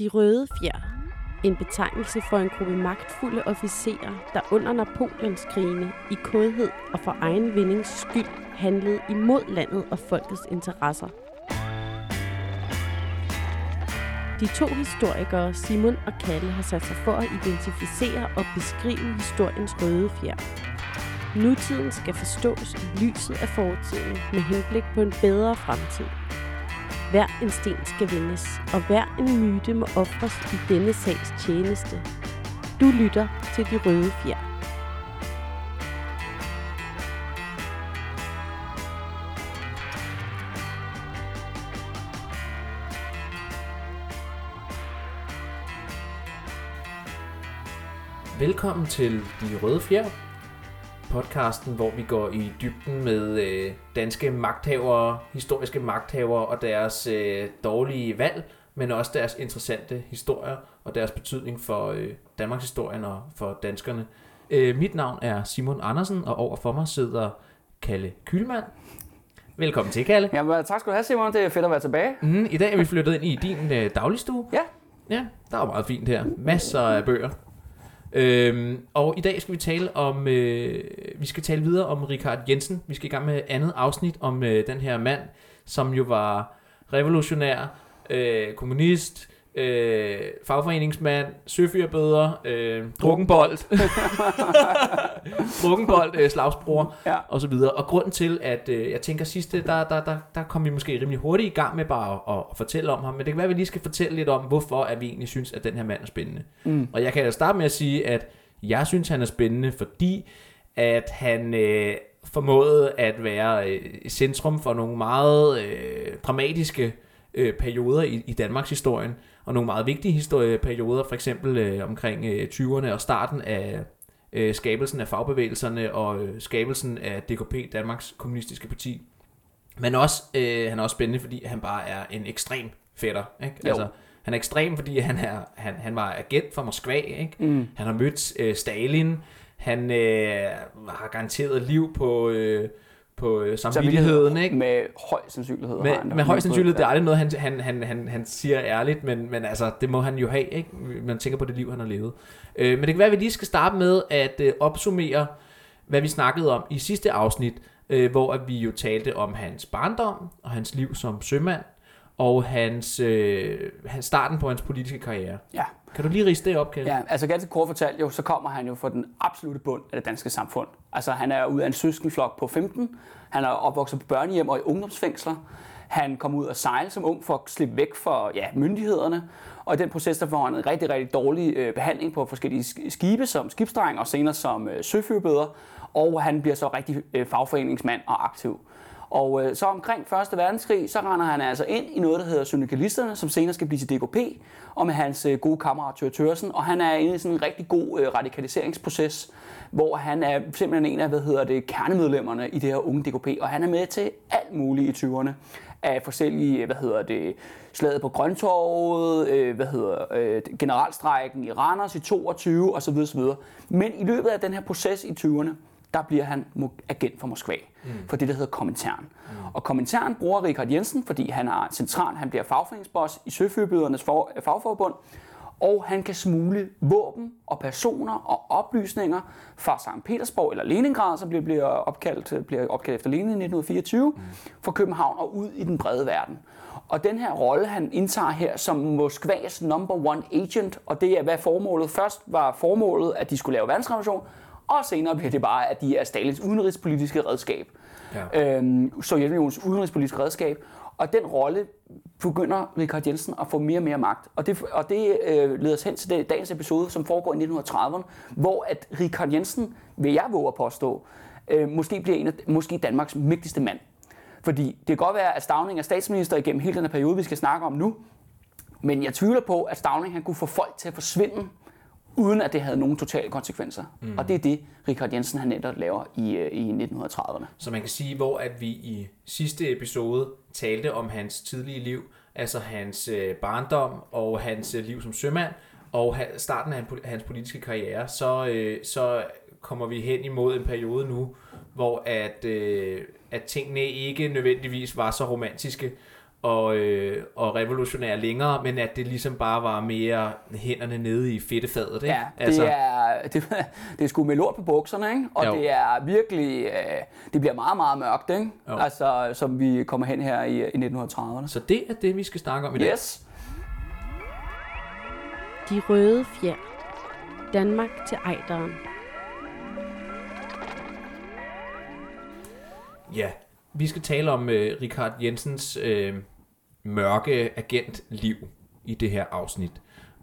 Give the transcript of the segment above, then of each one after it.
De røde fjer. En betegnelse for en gruppe magtfulde officerer, der under Napoleons krigene i kodhed og for egen vindings skyld handlede imod landet og folkets interesser. De to historikere, Simon og Kalle, har sat sig for at identificere og beskrive historiens røde fjer. Nutiden skal forstås i lyset af fortiden med henblik på en bedre fremtid. Hver en sten skal vendes, og hver en myte må ofres i denne sags tjeneste. Du lytter til De Røde Fjer. Velkommen til De Røde Fjer, podcasten, hvor vi går i dybden med øh, danske magthavere, historiske magthavere og deres øh, dårlige valg, men også deres interessante historier og deres betydning for øh, Danmarks historien og for danskerne. Øh, mit navn er Simon Andersen, og over for mig sidder Kalle Kylmand. Velkommen til, Kalle. Jamen, tak skal du have, Simon. Det er fedt at være tilbage. Mm, I dag er vi flyttet ind i din øh, dagligstue. Ja. Ja, der er meget fint her. Masser af bøger. Øhm, og i dag skal vi tale om, øh, vi skal tale videre om Richard Jensen. Vi skal i gang med andet afsnit om øh, den her mand, som jo var revolutionær, øh, kommunist, øh, fagforeningsmand, søfyrbøder, øh, drukkenbold, drukkenbold, øh, slagsbror Ja. og så videre. Og grunden til, at øh, jeg tænker sidste, der, der, der, der kom vi måske rimelig hurtigt i gang med bare at, at fortælle om ham, men det kan være, at vi lige skal fortælle lidt om, hvorfor at vi egentlig synes, at den her mand er spændende. Mm. Og jeg kan jo starte med at sige, at jeg synes, han er spændende, fordi at han øh, formåede at være øh, centrum for nogle meget øh, dramatiske øh, perioder i, i Danmarks historien, og nogle meget vigtige historieperioder, for eksempel øh, omkring øh, 20'erne og starten af øh, skabelsen af fagbevægelserne og øh, skabelsen af DKP, Danmarks Kommunistiske Parti. Men også, øh, han er også spændende, fordi han bare er en ekstrem fætter. Ikke? Jo. Altså, han er ekstrem, fordi han, er, han, han var agent for Moskva. Ikke? Mm. Han har mødt øh, Stalin. Han øh, har garanteret liv på, øh, på øh, samvittigheden. Ikke? Med høj sandsynlighed. har han Med, med høj sandsynlighed, det er aldrig noget, han, han, han, han, han siger ærligt, men, men altså, det må han jo have, ikke? Man tænker på det liv, han har levet. Øh, men det kan være, at vi lige skal starte med at øh, opsummere, hvad vi snakkede om i sidste afsnit, øh, hvor at vi jo talte om hans barndom og hans liv som sømand, og hans, øh, starten på hans politiske karriere. Ja. Kan du lige rise det op, Kjell? Ja, altså ganske kort fortalt jo, så kommer han jo fra den absolute bund af det danske samfund. Altså han er ud af en søskenflok på 15, han er opvokset på børnehjem og i ungdomsfængsler, han kom ud og sejle som ung for at slippe væk fra ja, myndighederne, og i den proces der får han en rigtig, rigtig dårlig øh, behandling på forskellige skibe som skibsdreng og senere som øh, søfyrbøder, og han bliver så rigtig øh, fagforeningsmand og aktiv. Og øh, så omkring 1. verdenskrig, så render han altså ind i noget, der hedder syndikalisterne, som senere skal blive til DKP, og med hans øh, gode kammerat Tør Tørsen. Og han er inde i sådan en rigtig god øh, radikaliseringsproces, hvor han er simpelthen en af, hvad hedder det, kernemedlemmerne i det her unge DKP, og han er med til alt muligt i 20'erne af forskellige, hvad hedder det, slaget på Grøntorvet, øh, hvad hedder øh, generalstrækken i Randers i 22 osv. osv. Men i løbet af den her proces i 20'erne, der bliver han agent for Moskva, mm. for det, der hedder Komintern. Mm. Og Komintern bruger Richard Jensen, fordi han er central, han bliver fagforeningsboss i Søfyrbødernes for, fagforbund, og han kan smule våben og personer og oplysninger fra St. Petersborg eller Leningrad, som bliver, bliver, opkaldt, bliver opkaldt efter Lenin i 1924, mm. fra København og ud i den brede verden. Og den her rolle, han indtager her som Moskvas number one agent, og det er, hvad formålet først var formålet, at de skulle lave verdensrevolution, og senere bliver det bare, at de er Stalins udenrigspolitiske redskab. Ja. Øhm, Sovjetunionens udenrigspolitiske redskab. Og den rolle begynder Richard Jensen at få mere og mere magt. Og det, og det øh, leder os hen til det, dagens episode, som foregår i 1930'erne, hvor at Richard Jensen, vil jeg våge at påstå, øh, måske bliver en af måske Danmarks mægtigste mand. Fordi det kan godt være, at Stavning er statsminister igennem hele den her periode, vi skal snakke om nu. Men jeg tvivler på, at Stavning han kunne få folk til at forsvinde, uden at det havde nogen totale konsekvenser. Mm. Og det er det, Richard Jensen han netop laver i, øh, i 1930'erne. Så man kan sige, hvor at vi i sidste episode talte om hans tidlige liv, altså hans øh, barndom og hans øh, liv som sømand, og starten af han- hans politiske karriere, så, så kommer vi hen imod en periode nu, hvor at, at tingene ikke nødvendigvis var så romantiske, og, øh, og revolutionær længere, men at det ligesom bare var mere hænderne nede i fedtefadet. Ikke? Ja, det, altså... er, det, det er sgu med lort på bukserne, ikke? og jo. det er virkelig, øh, det bliver meget, meget mørkt, ikke? Altså, som vi kommer hen her i, i 1930'erne. Så det er det, vi skal snakke om i dag. Yes. De røde fjer. Danmark til Ejderen. Ja, vi skal tale om øh, Richard Jensens øh, mørke agentliv i det her afsnit.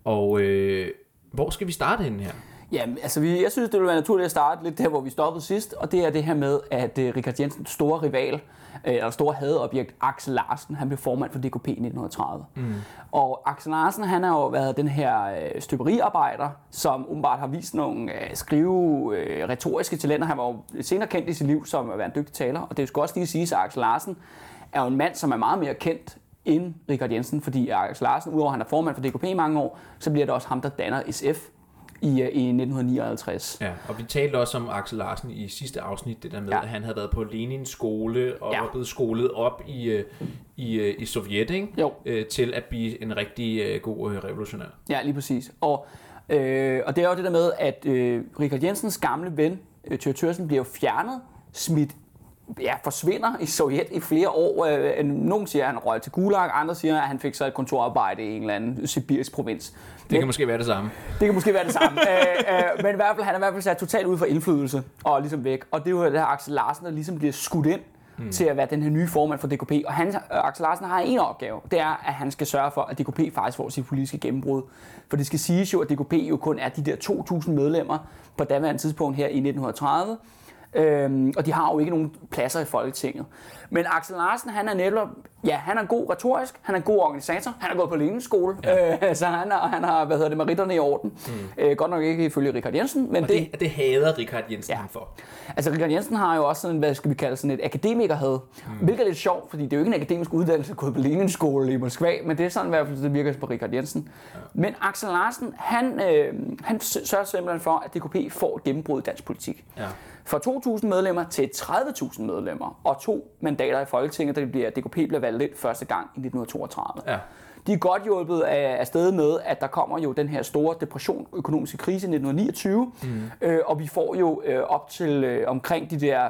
Og øh, hvor skal vi starte henne her? Ja, altså vi, jeg synes, det ville være naturligt at starte lidt der, hvor vi stoppede sidst, og det er det her med, at uh, Richard Jensens store rival, uh, eller store hadeobjekt, Axel Larsen, han blev formand for DKP i 1930. Mm. Og Axel Larsen, han har jo været den her uh, støberiarbejder, som umiddelbart har vist nogle uh, skrive uh, retoriske talenter. Han var jo senere kendt i sit liv som at være en dygtig taler, og det skal også lige sige, at Axel Larsen er jo en mand, som er meget mere kendt end Richard Jensen, fordi Axel Larsen, udover at han er formand for DKP i mange år, så bliver det også ham, der danner SF i, i 1959. Ja, og vi talte også om Axel Larsen i sidste afsnit, det der med, ja. at han havde været på Lenins skole og ja. var blevet skolet op i, øh, i, øh, i Sovjet, ikke? Jo. Øh, til at blive en rigtig god revolutionær. Ja, lige præcis. Og, øh, og det er jo det der med, at øh, Richard Jensens gamle ven, øh, Thyre Thørsen, bliver jo fjernet, smidt ja, forsvinder i Sovjet i flere år. Øh, nogen siger, at han røg til Gulag, andre siger, at han fik så et kontorarbejde i en eller anden sibirisk provins. Det kan måske være det samme. Det kan måske være det samme. øh, øh, men i hvert fald, han er i hvert fald sat totalt ud for indflydelse og ligesom væk. Og det er jo det her Axel Larsen, der ligesom bliver skudt ind mm. til at være den her nye formand for DKP. Og han, Axel Larsen har en opgave, det er, at han skal sørge for, at DKP faktisk får sit politiske gennembrud. For det skal siges jo, at DKP jo kun er de der 2.000 medlemmer på daværende tidspunkt her i 1930. Øhm, og de har jo ikke nogen pladser i Folketinget. Men Axel Larsen, han er netop, ja, han er god retorisk, han er god organisator, han er gået på ligneskole, ja. øh, så han har, han har, hvad hedder det, meritterne i orden. Mm. Øh, godt nok ikke ifølge Richard Jensen, men og det, det, det hader Richard Jensen ja. for. Altså Richard Jensen har jo også sådan, hvad skal vi kalde sådan et akademikerhed, mm. hvilket er lidt sjovt, fordi det er jo ikke en akademisk uddannelse gået på ligneskole i Moskva, men det er sådan i hvert fald, det virker på Richard Jensen. Ja. Men Axel Larsen, han, øh, han sørger simpelthen for, at DKP får et gennembrud i dansk politik. Ja fra 2.000 medlemmer til 30.000 medlemmer og to mandater i Folketinget, der bliver, DKP bliver valgt ind første gang i 1932. Ja. De er godt hjulpet af, af med, at der kommer jo den her store depression, økonomiske krise i 1929, mm. øh, og vi får jo øh, op til øh, omkring de der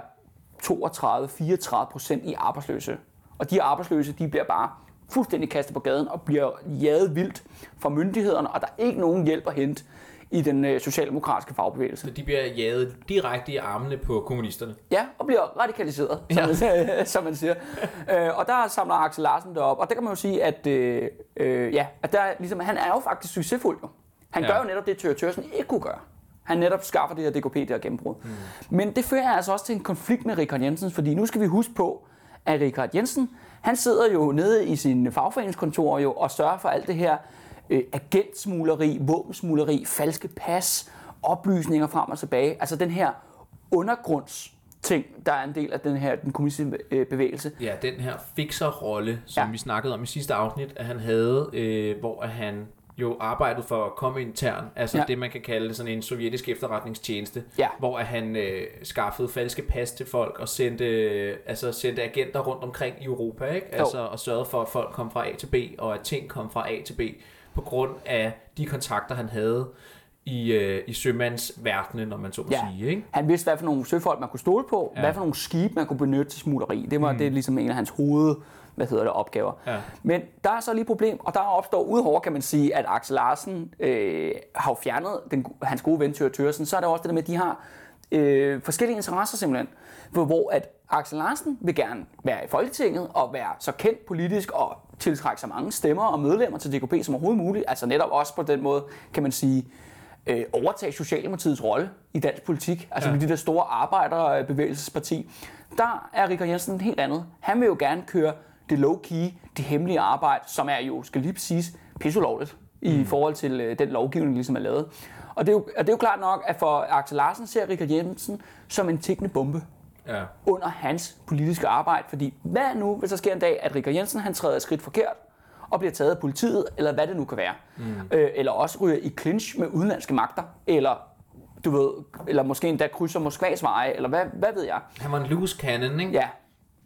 32-34 procent i arbejdsløse. Og de arbejdsløse, de bliver bare fuldstændig kastet på gaden og bliver jaget vildt fra myndighederne, og der er ikke nogen hjælp at hente i den øh, socialdemokratiske fagbevægelse. Så de bliver jaget direkte i armene på kommunisterne? Ja, og bliver radikaliseret, som, ja. man, som man siger. øh, og der samler Axel Larsen derop, og der kan man jo sige, at, øh, øh, ja, at der, ligesom, han er jo faktisk succesfuld. Jo. Han ja. gør jo netop det, Tør Tørsen ikke kunne gøre. Han netop skaffer det her DKP, det her gennembrud. Mm. Men det fører altså også til en konflikt med Richard Jensen, fordi nu skal vi huske på, at Richard Jensen, han sidder jo nede i sin fagforeningskontor jo, og sørger for alt det her øh, agentsmugleri, våbensmugleri, falske pas, oplysninger frem og tilbage. Altså den her undergrunds ting, der er en del af den her den kommunistiske øh, bevægelse. Ja, den her fixer-rolle, som ja. vi snakkede om i sidste afsnit, at han havde, øh, hvor han jo arbejdede for Komintern, altså ja. det man kan kalde sådan en sovjetisk efterretningstjeneste, ja. hvor han øh, skaffede falske pas til folk og sendte, øh, altså sendte agenter rundt omkring i Europa, ikke? Altså, og sørgede for, at folk kom fra A til B, og at ting kom fra A til B på grund af de kontakter, han havde i, øh, i sømandsverdenen, når man så må ja. sige. Ikke? Han vidste, hvad for nogle søfolk man kunne stole på, ja. hvad for nogle skibe man kunne benytte til smugleri. Det var mm. det ligesom en af hans hoved hvad hedder det, opgaver. Ja. Men der er så lige et problem, og der opstår udover, kan man sige, at Axel Larsen øh, har fjernet den, hans gode ven Tør Tørsen, så er der også det der med, at de har øh, forskellige interesser simpelthen, hvor, hvor at Axel Larsen vil gerne være i Folketinget og være så kendt politisk og tiltrække så mange stemmer og medlemmer til DKP som overhovedet muligt. Altså netop også på den måde, kan man sige, øh, overtage Socialdemokratiets rolle i dansk politik. Altså ja. med det der store arbejderbevægelsesparti. Der er Richard Jensen helt andet. Han vil jo gerne køre det low-key, det hemmelige arbejde, som er jo, skal lige præcis, pisselovligt mm. i forhold til øh, den lovgivning, der ligesom er lavet. Og det, er jo, og det er jo klart nok, at for Axel Larsen ser Richard Jensen som en tækkende bombe ja. under hans politiske arbejde. Fordi hvad nu, hvis der sker en dag, at Richard Jensen han træder et skridt forkert, og bliver taget af politiet, eller hvad det nu kan være. Mm. Øh, eller også ryger i clinch med udenlandske magter, eller du ved, eller måske endda krydser Moskvas veje, eller hvad, hvad ved jeg. Han var en loose cannon, ikke? Ja.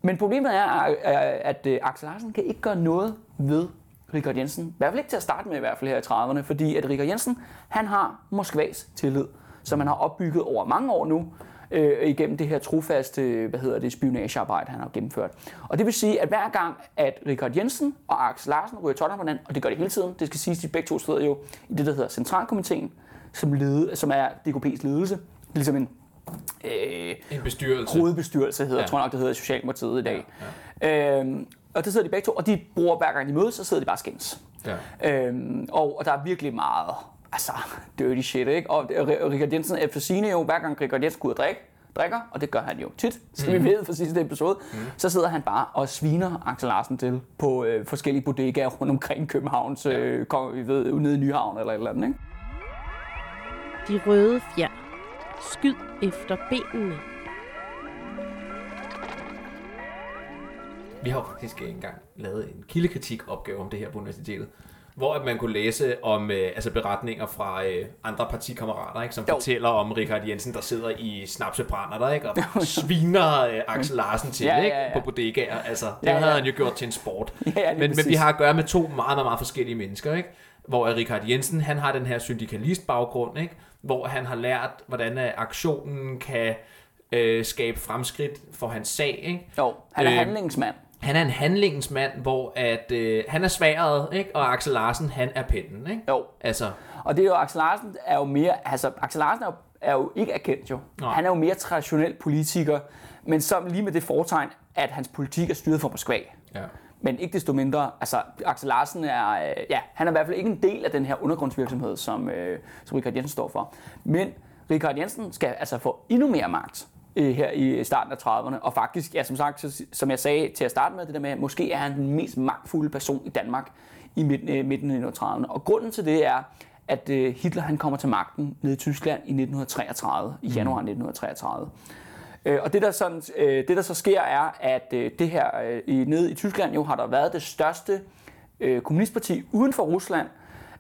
Men problemet er, at, at øh, Axel Larsen kan ikke gøre noget ved Richard Jensen. I hvert fald ikke til at starte med, i hvert fald her i 30'erne, fordi at Richard Jensen, han har Moskvas tillid, som han har opbygget over mange år nu, øh, igennem det her trofaste, hvad hedder det, spionagearbejde, han har gennemført. Og det vil sige, at hver gang, at Richard Jensen og Axel Larsen ryger totten på hinanden, og det gør det hele tiden, det skal siges, at de begge to sidder jo i det, der hedder Centralkomiteen, som, lede, som er DKP's ledelse, ligesom en øh, en bestyrelse. hovedbestyrelse hedder, ja. tror jeg nok, det hedder Socialdemokratiet i dag. Ja, ja. Øhm, og der sidder de begge to, og de bruger hver gang de mødes, så sidder de bare skændes. Ja. Øhm, og, og der er virkelig meget altså, dirty shit, ikke? Og Richard Jensen efter sine jo, hver gang Richard Jensen går ud og drikke, drikker, og det gør han jo tit, som mm. vi ved fra sidste episode, mm. så sidder han bare og sviner Axel Larsen til på øh, forskellige bodegaer rundt omkring Københavns, øh, kom, vi ved, nede i Nyhavn eller et eller andet, ikke? De røde fjer. Skyd efter benene. Vi har faktisk engang lavet en kildekritik-opgave om det her på universitetet, hvor at man kunne læse om øh, altså beretninger fra øh, andre partikammerater, ikke, som jo. fortæller om Richard Jensen, der sidder i snapsebrænder der, ikke, og sviner øh, Axel Larsen til ja, ja, ja. Ikke, på bodegaer. Altså, det ja, ja. havde han jo gjort til en sport. Ja, men, men vi har at gøre med to meget, meget, meget forskellige mennesker, ikke? hvor Richard Jensen, han har den her syndikalist baggrund, ikke? hvor han har lært, hvordan aktionen kan øh, skabe fremskridt for hans sag. Ikke? Jo, han er øh, handlingsmand. Han er en handlingsmand, hvor at, øh, han er sværet, ikke? og Axel Larsen, han er pinden. Ikke? Jo. Altså. Og det er jo, Axel Larsen er jo mere, altså Axel Larsen er jo, er jo ikke erkendt jo. Nej. Han er jo mere traditionel politiker, men så lige med det fortegn, at hans politik er styret fra Moskva. Ja. Men ikke desto mindre, altså Axel Larsen er, øh, ja, han er i hvert fald ikke en del af den her undergrundsvirksomhed, som, øh, som Richard Jensen står for. Men Richard Jensen skal altså få endnu mere magt øh, her i starten af 30'erne. Og faktisk, ja, som sagt, så, som jeg sagde til at starte med, det der med, at måske er han den mest magtfulde person i Danmark i midten, øh, midten af 1930'erne. Og grunden til det er, at øh, Hitler han kommer til magten nede i Tyskland i 1933, i januar 1933. Øh, og det der, sådan, øh, det der så sker er, at øh, det her i, nede i Tyskland jo har der været det største kommunistparti uden for Rusland,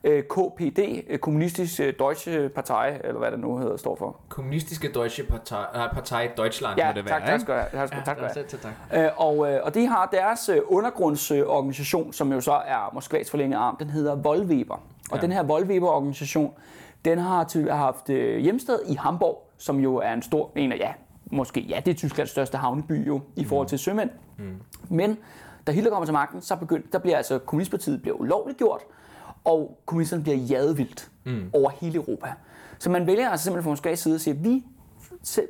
KPD, Kommunistisk Deutsche Partei, eller hvad det nu hedder, står for. Kommunistiske Deutsche Partei, uh, Partei Deutschland ja, må det tak, være, tak, skal jeg, tak, tak, tak, tak, tak. tak. Og, og de har deres undergrundsorganisation, som jo så er Moskvas forlængede arm, den hedder Volweber. Og ja. den her Volweber-organisation, den har til, haft hjemsted i Hamburg, som jo er en stor, en af, ja, måske, ja, det er Tysklands største havneby jo, i forhold til sømænd. Mm. Men da Hitler kommer til magten, så begyndte, der bliver altså, kommunistpartiet bliver ulovligt gjort, og kommunisterne bliver jaget vildt mm. over hele Europa. Så man vælger altså simpelthen fra Moskvas side at sige, at vi,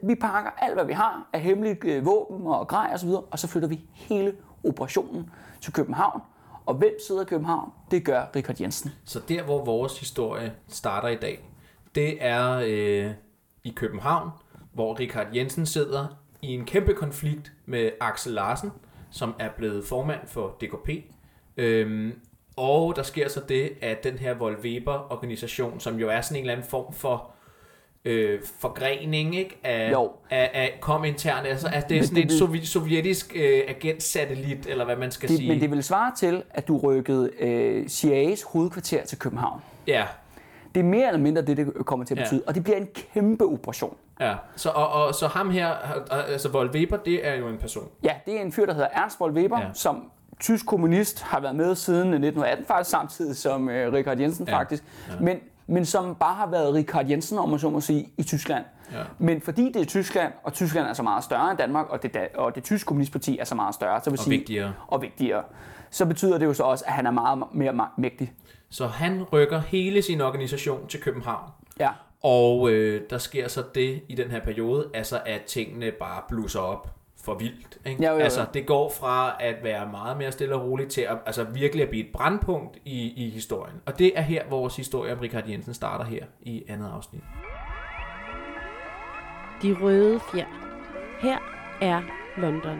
vi pakker alt, hvad vi har af hemmelige øh, våben og grej osv., og, og så flytter vi hele operationen til København. Og hvem sidder i København? Det gør Richard Jensen. Så der, hvor vores historie starter i dag, det er øh, i København, hvor Richard Jensen sidder i en kæmpe konflikt med Axel Larsen, som er blevet formand for DKP. Øhm, og der sker så det, at den her Volveber-organisation, som jo er sådan en eller anden form for øh, forgrening ikke? Af, jo. af, af kominterne, altså at det er sådan det, en sovjetisk øh, agentsatellit, eller hvad man skal det, sige. Men det vil svare til, at du rykkede øh, CIA's hovedkvarter til København. Ja. Det er mere eller mindre det, det kommer til at betyde, ja. og det bliver en kæmpe operation. Ja, så, og, og, så ham her, altså Volweber, det er jo en person. Ja, det er en fyr, der hedder Ernst Volweber, ja. som tysk kommunist, har været med siden 1918, faktisk samtidig som øh, Richard Jensen ja. faktisk, ja. Men, men som bare har været Richard Jensen, om man så må sige, i Tyskland. Ja. Men fordi det er Tyskland, og Tyskland er så meget større end Danmark, og det, og det tyske kommunistparti er så meget større, så vil og sige, vigtigere. og vigtigere, så betyder det jo så også, at han er meget mere mægtig. Så han rykker hele sin organisation til København. Ja. Og øh, der sker så det i den her periode, altså at tingene bare blusser op for vildt. Ikke? Ja, jo, jo. Altså det går fra at være meget mere stille og roligt til at altså, virkelig at blive et brandpunkt i, i historien. Og det er her, vores historie om Richard Jensen starter her i andet afsnit. De røde fjer. Her er London.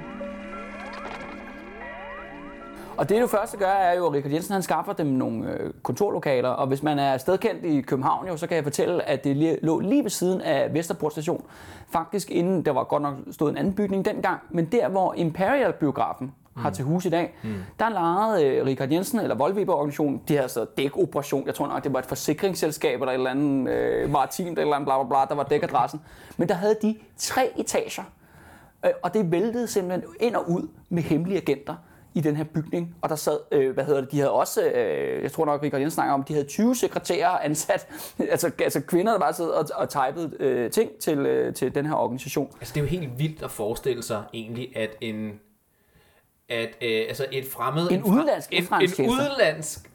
Og det, du først gør, er jo, at Richard Jensen han skaffer dem nogle øh, kontorlokaler, og hvis man er stedkendt i København, jo, så kan jeg fortælle, at det lå lige ved siden af Vesterport station. Faktisk inden, der var godt nok stået en anden bygning dengang, men der, hvor Imperial-biografen har mm. til hus i dag, mm. der lejede øh, Richard Jensen, eller Volviber-organisationen, de havde så dækoperation. Jeg tror nok, det var et forsikringsselskab, eller et eller andet øh, maritimt, eller andet bla bla bla, der var dækadressen. Men der havde de tre etager, Øh, og det væltede simpelthen ind og ud med hemmelige agenter i den her bygning. Og der sad, øh, hvad hedder det, de havde også, øh, jeg tror nok, Richard Jensen snakker om, de havde 20 sekretærer ansat, altså, altså kvinder, der bare sad og, og typede øh, ting til, øh, til den her organisation. Altså det er jo helt vildt at forestille sig egentlig, at en at øh, altså et fremmed... En udenlandsk en, en efterretningstjeneste. udenlandsk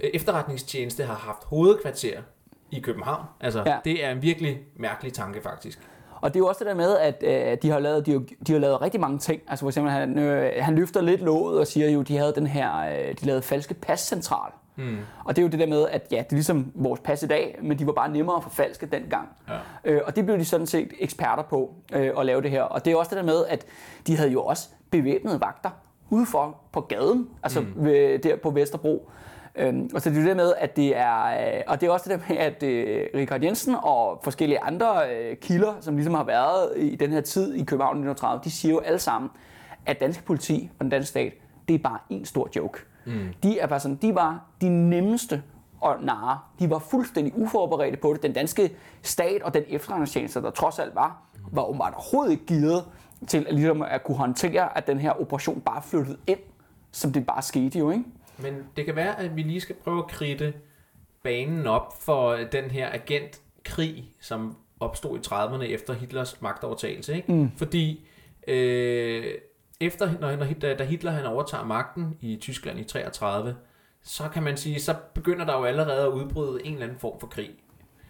efterretningstjeneste har haft hovedkvarter i København. Altså, ja. det er en virkelig mærkelig tanke, faktisk. Og det er jo også det der med, at øh, de, har lavet, de, har, de har lavet rigtig mange ting. Altså for eksempel, han, øh, han løfter lidt låget og siger jo, de havde den her, øh, de lavede falske pascentral. Mm. Og det er jo det der med, at ja, det er ligesom vores pas i dag, men de var bare nemmere at forfalske dengang. Ja. Øh, og det blev de sådan set eksperter på øh, at lave det her. Og det er også det der med, at de havde jo også bevæbnede vagter ude for på gaden, altså mm. ved, der på Vesterbro. Øhm, og så det er det med, at det er, øh, og det er også det med, at øh, Richard Jensen og forskellige andre øh, kilder, som ligesom har været i den her tid i København 1930, de siger jo alle sammen, at dansk politi og den danske stat, det er bare en stor joke. Mm. De er bare sådan, de var de nemmeste og narre. De var fuldstændig uforberedte på det. Den danske stat og den efterretningstjeneste, der trods alt var, var åbenbart overhovedet ikke givet til at, ligesom at kunne håndtere, at den her operation bare flyttede ind, som det bare skete jo, ikke? Men det kan være, at vi lige skal prøve at kridte banen op for den her agentkrig, som opstod i 30'erne efter Hitlers magtovertagelse. Ikke? Mm. Fordi øh, efter, når, når, Hitler- da Hitler han overtager magten i Tyskland i 33, så kan man sige, så begynder der jo allerede at udbryde en eller anden form for krig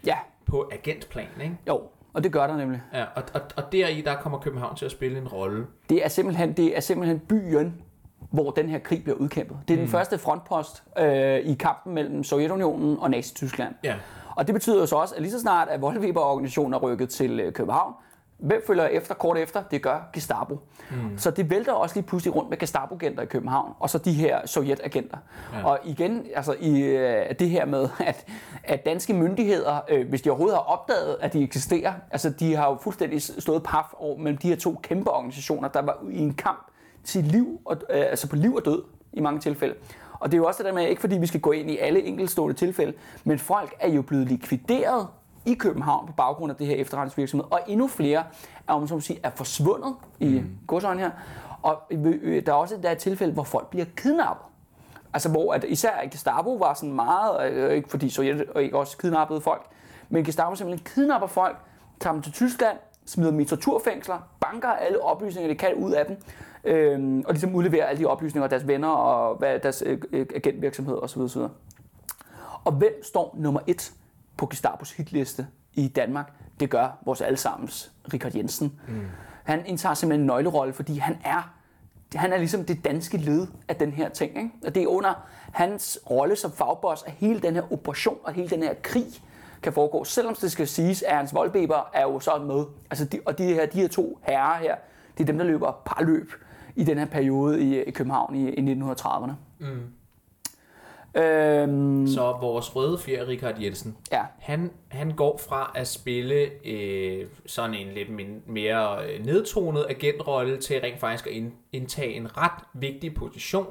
Ja, på agentplan. Ikke? jo, og det gør der nemlig. Ja, og, og, og deri der kommer København til at spille en rolle. Det er simpelthen, det er simpelthen byen, hvor den her krig bliver udkæmpet. Det er den første frontpost øh, i kampen mellem Sovjetunionen og Nazi-Tyskland. Ja. Og det betyder jo så også, at lige så snart at Voldweber-organisationen er rykket til øh, København, hvem følger efter kort efter? Det gør Gestapo. Mm. Så det vælter også lige pludselig rundt med Gestapo-agenter i København, og så de her Sovjet-agenter. Ja. Og igen, altså i øh, det her med, at, at danske myndigheder, øh, hvis de overhovedet har opdaget, at de eksisterer, altså de har jo fuldstændig stået paf over mellem de her to kæmpe organisationer, der var i en kamp til liv, og, øh, altså på liv og død i mange tilfælde. Og det er jo også det der med, ikke fordi vi skal gå ind i alle enkeltstående tilfælde, men folk er jo blevet likvideret i København på baggrund af det her efterretningsvirksomhed, og endnu flere er, om så sige, er forsvundet i mm. godsøjne her. Og øh, der er også der er tilfælde, hvor folk bliver kidnappet. Altså hvor at især Gestapo var sådan meget, øh, ikke fordi Sovjet og ikke også kidnappede folk, men Gestapo simpelthen kidnapper folk, tager dem til Tyskland, smider dem i torturfængsler, banker alle oplysninger, de kan ud af dem, øh, og ligesom udleverer alle de oplysninger af deres venner og hvad, deres øh, øh, agentvirksomhed osv. osv. Og hvem står nummer et på Gestapos hitliste i Danmark? Det gør vores allesammens Richard Jensen. Mm. Han indtager simpelthen en nøglerolle, fordi han er han er ligesom det danske led af den her ting. Ikke? Og det er under hans rolle som fagboss, at hele den her operation og hele den her krig kan foregå. Selvom det skal siges, at hans voldbeber er jo så med. Altså de, og de her, de her to herrer her, det er dem, der løber parløb i den her periode i, i København i, i 1930'erne. Mm. Øhm, Så vores røde fjer, Richard Jensen, ja. han, han går fra at spille øh, sådan en lidt mere øh, nedtonet agentrolle til rent faktisk at ind, indtage en ret vigtig position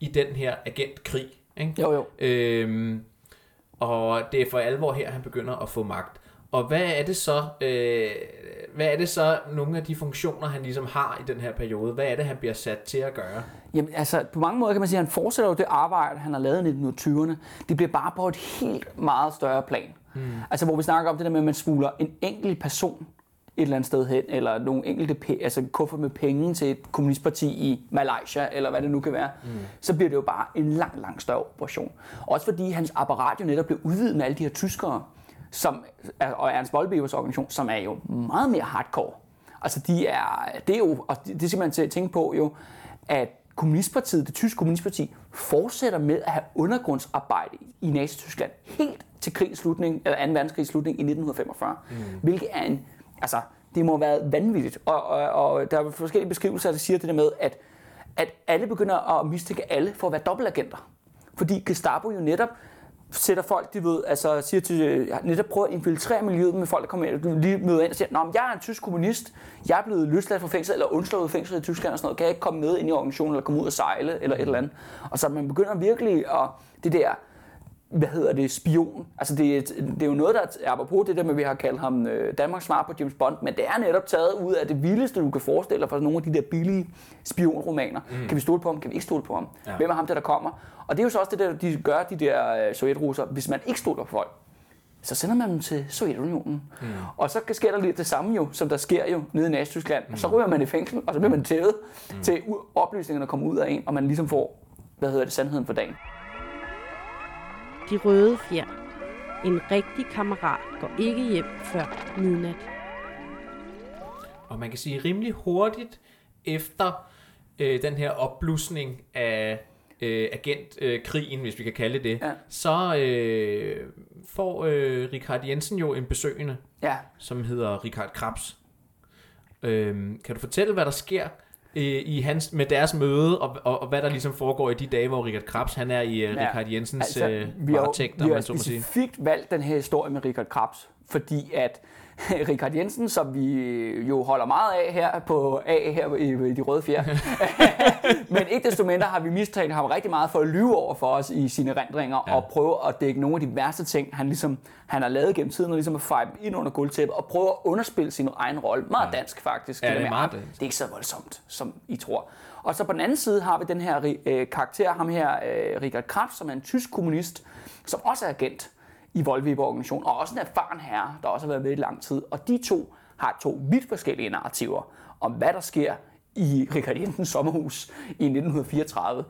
i den her agentkrig. Ikke? Jo, jo. Øhm, og det er for alvor her, han begynder at få magt. Og hvad er det så, øh, hvad er det så nogle af de funktioner, han ligesom har i den her periode? Hvad er det, han bliver sat til at gøre? Jamen, altså, på mange måder kan man sige, at han fortsætter jo det arbejde, han har lavet i 1920'erne. Det bliver bare på et helt meget større plan. Hmm. Altså, hvor vi snakker om det der med, at man smugler en enkelt person et eller andet sted hen, eller nogle enkelte altså kuffer med penge til et kommunistparti i Malaysia, eller hvad det nu kan være, mm. så bliver det jo bare en lang, lang større operation. Også fordi hans apparat jo netop blev udvidet med alle de her tyskere, som og Ernst Voldbevers organisation, som er jo meget mere hardcore. Altså de er, det er jo, og det, det skal man til at tænke på jo, at Kommunistpartiet, det tyske kommunistparti, fortsætter med at have undergrundsarbejde i Nazi-Tyskland helt til krigens slutning, eller 2. verdenskrigs slutning i 1945. Mm. Hvilket er en, altså, det må have været vanvittigt. Og, og, og der er forskellige beskrivelser, der siger det der med, at, at alle begynder at mistænke alle for at være dobbeltagenter. Fordi Gestapo jo netop sætter folk, de ved, altså siger til, øh, netop prøver at infiltrere miljøet med folk, der kommer ind, lige møder ind og siger, Nå, men jeg er en tysk kommunist, jeg er blevet løsladt fra fængsel, eller undslået fængsel i Tyskland og sådan noget, kan jeg ikke komme med ind i organisationen, eller komme ud og sejle, eller et eller andet. Og så man begynder virkelig at, det der hvad hedder det, spion. Altså det, er- det er jo noget, der er apropos det der med, at vi har kaldt ham øh, Danmarks svar på James Bond, men det er netop taget ud af det vildeste, du kan forestille dig fra nogle af de der billige spionromaner. Mm. Kan vi stole på ham? Kan vi ikke stole på ham? Ja. Hvem er ham, der, der kommer? Og det er jo så også det, der de gør, de der øh, sovjetrusser. Hvis man ikke stoler på folk, så sender man dem til Sovjetunionen. Mm. Og så sker der lidt det samme jo, som der sker jo nede i Nazi-Tyskland. Mm. Så ryger man i fængsel, og så bliver man tævet mm. til oplysningerne kommer ud af en, og man ligesom får, hvad hedder det, sandheden for dagen. De røde fjer. En rigtig kammerat går ikke hjem før midnat. Og man kan sige rimelig hurtigt efter øh, den her opblusning af øh, agentkrigen, hvis vi kan kalde det det, Ja. så øh, får øh, Richard Jensen jo en besøgende, Ja, som hedder Richard Krabs. Øh, kan du fortælle, hvad der sker øh, i hans, med deres møde, og, og, og hvad der ligesom foregår i de dage, hvor Richard Krabs han er i øh, Ja, Richard Jensens altså, øh, varetægt, vi om har man så må sige. specifikt valgt den her historie med Richard Krabs, fordi at Richard Jensen, som vi jo holder meget af her på A her i, de røde fjer, men ikke desto mindre har vi mistænkt ham rigtig meget for at lyve over for os i sine rendringer Ja. og prøve at dække nogle af de værste ting, han, ligesom, han har lavet gennem tiden, og ligesom at feje dem ind under gulvtæppet og prøve at underspille sin egen rolle. Meget Ja. dansk faktisk. Ja, det er der med, meget "Ah, dansk." det er ikke så voldsomt, som I tror. Og så på den anden side har vi den her øh, karakter, ham her, øh, Richard Krabs, som er en tysk kommunist, som også er agent i Volviborg-organisationen, og også en erfaren herre, der også har været med i lang tid. Og de to har to vidt forskellige narrativer om, hvad der sker i Richard Jensens sommerhus i 1934.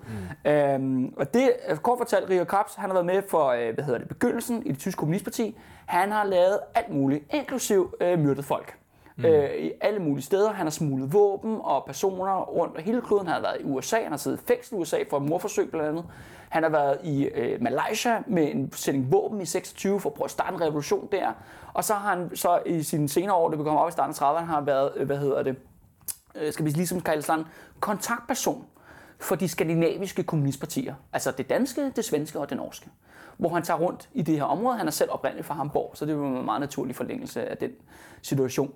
Mm. Øhm, og det, kort fortalt, Richard Krabs, han har været med for, øh, hvad hedder det, begyndelsen i det tyske kommunistparti. Han har lavet alt muligt, inklusiv øh, myrdet folk. Mm. Øh, I alle mulige steder. Han har smuglet våben og personer rundt om hele kloden. Han har været i USA. Han har siddet i fængsel i USA for et morforsøg blandt andet. Han har været i øh, Malaysia med en sætning våben i 26 for at prøve at starte en revolution der. Og så har han så i sine senere år, det vi kommer op i starten af 30'erne, har været, øh, hvad hedder det, øh, skal vi ligesom kalde sådan, kontaktperson for de skandinaviske kommunistpartier. Altså det danske, det svenske og det norske. Hvor han tager rundt i det her område. Han er selv oprindeligt fra Hamburg, så det er jo en meget naturlig forlængelse af den situation.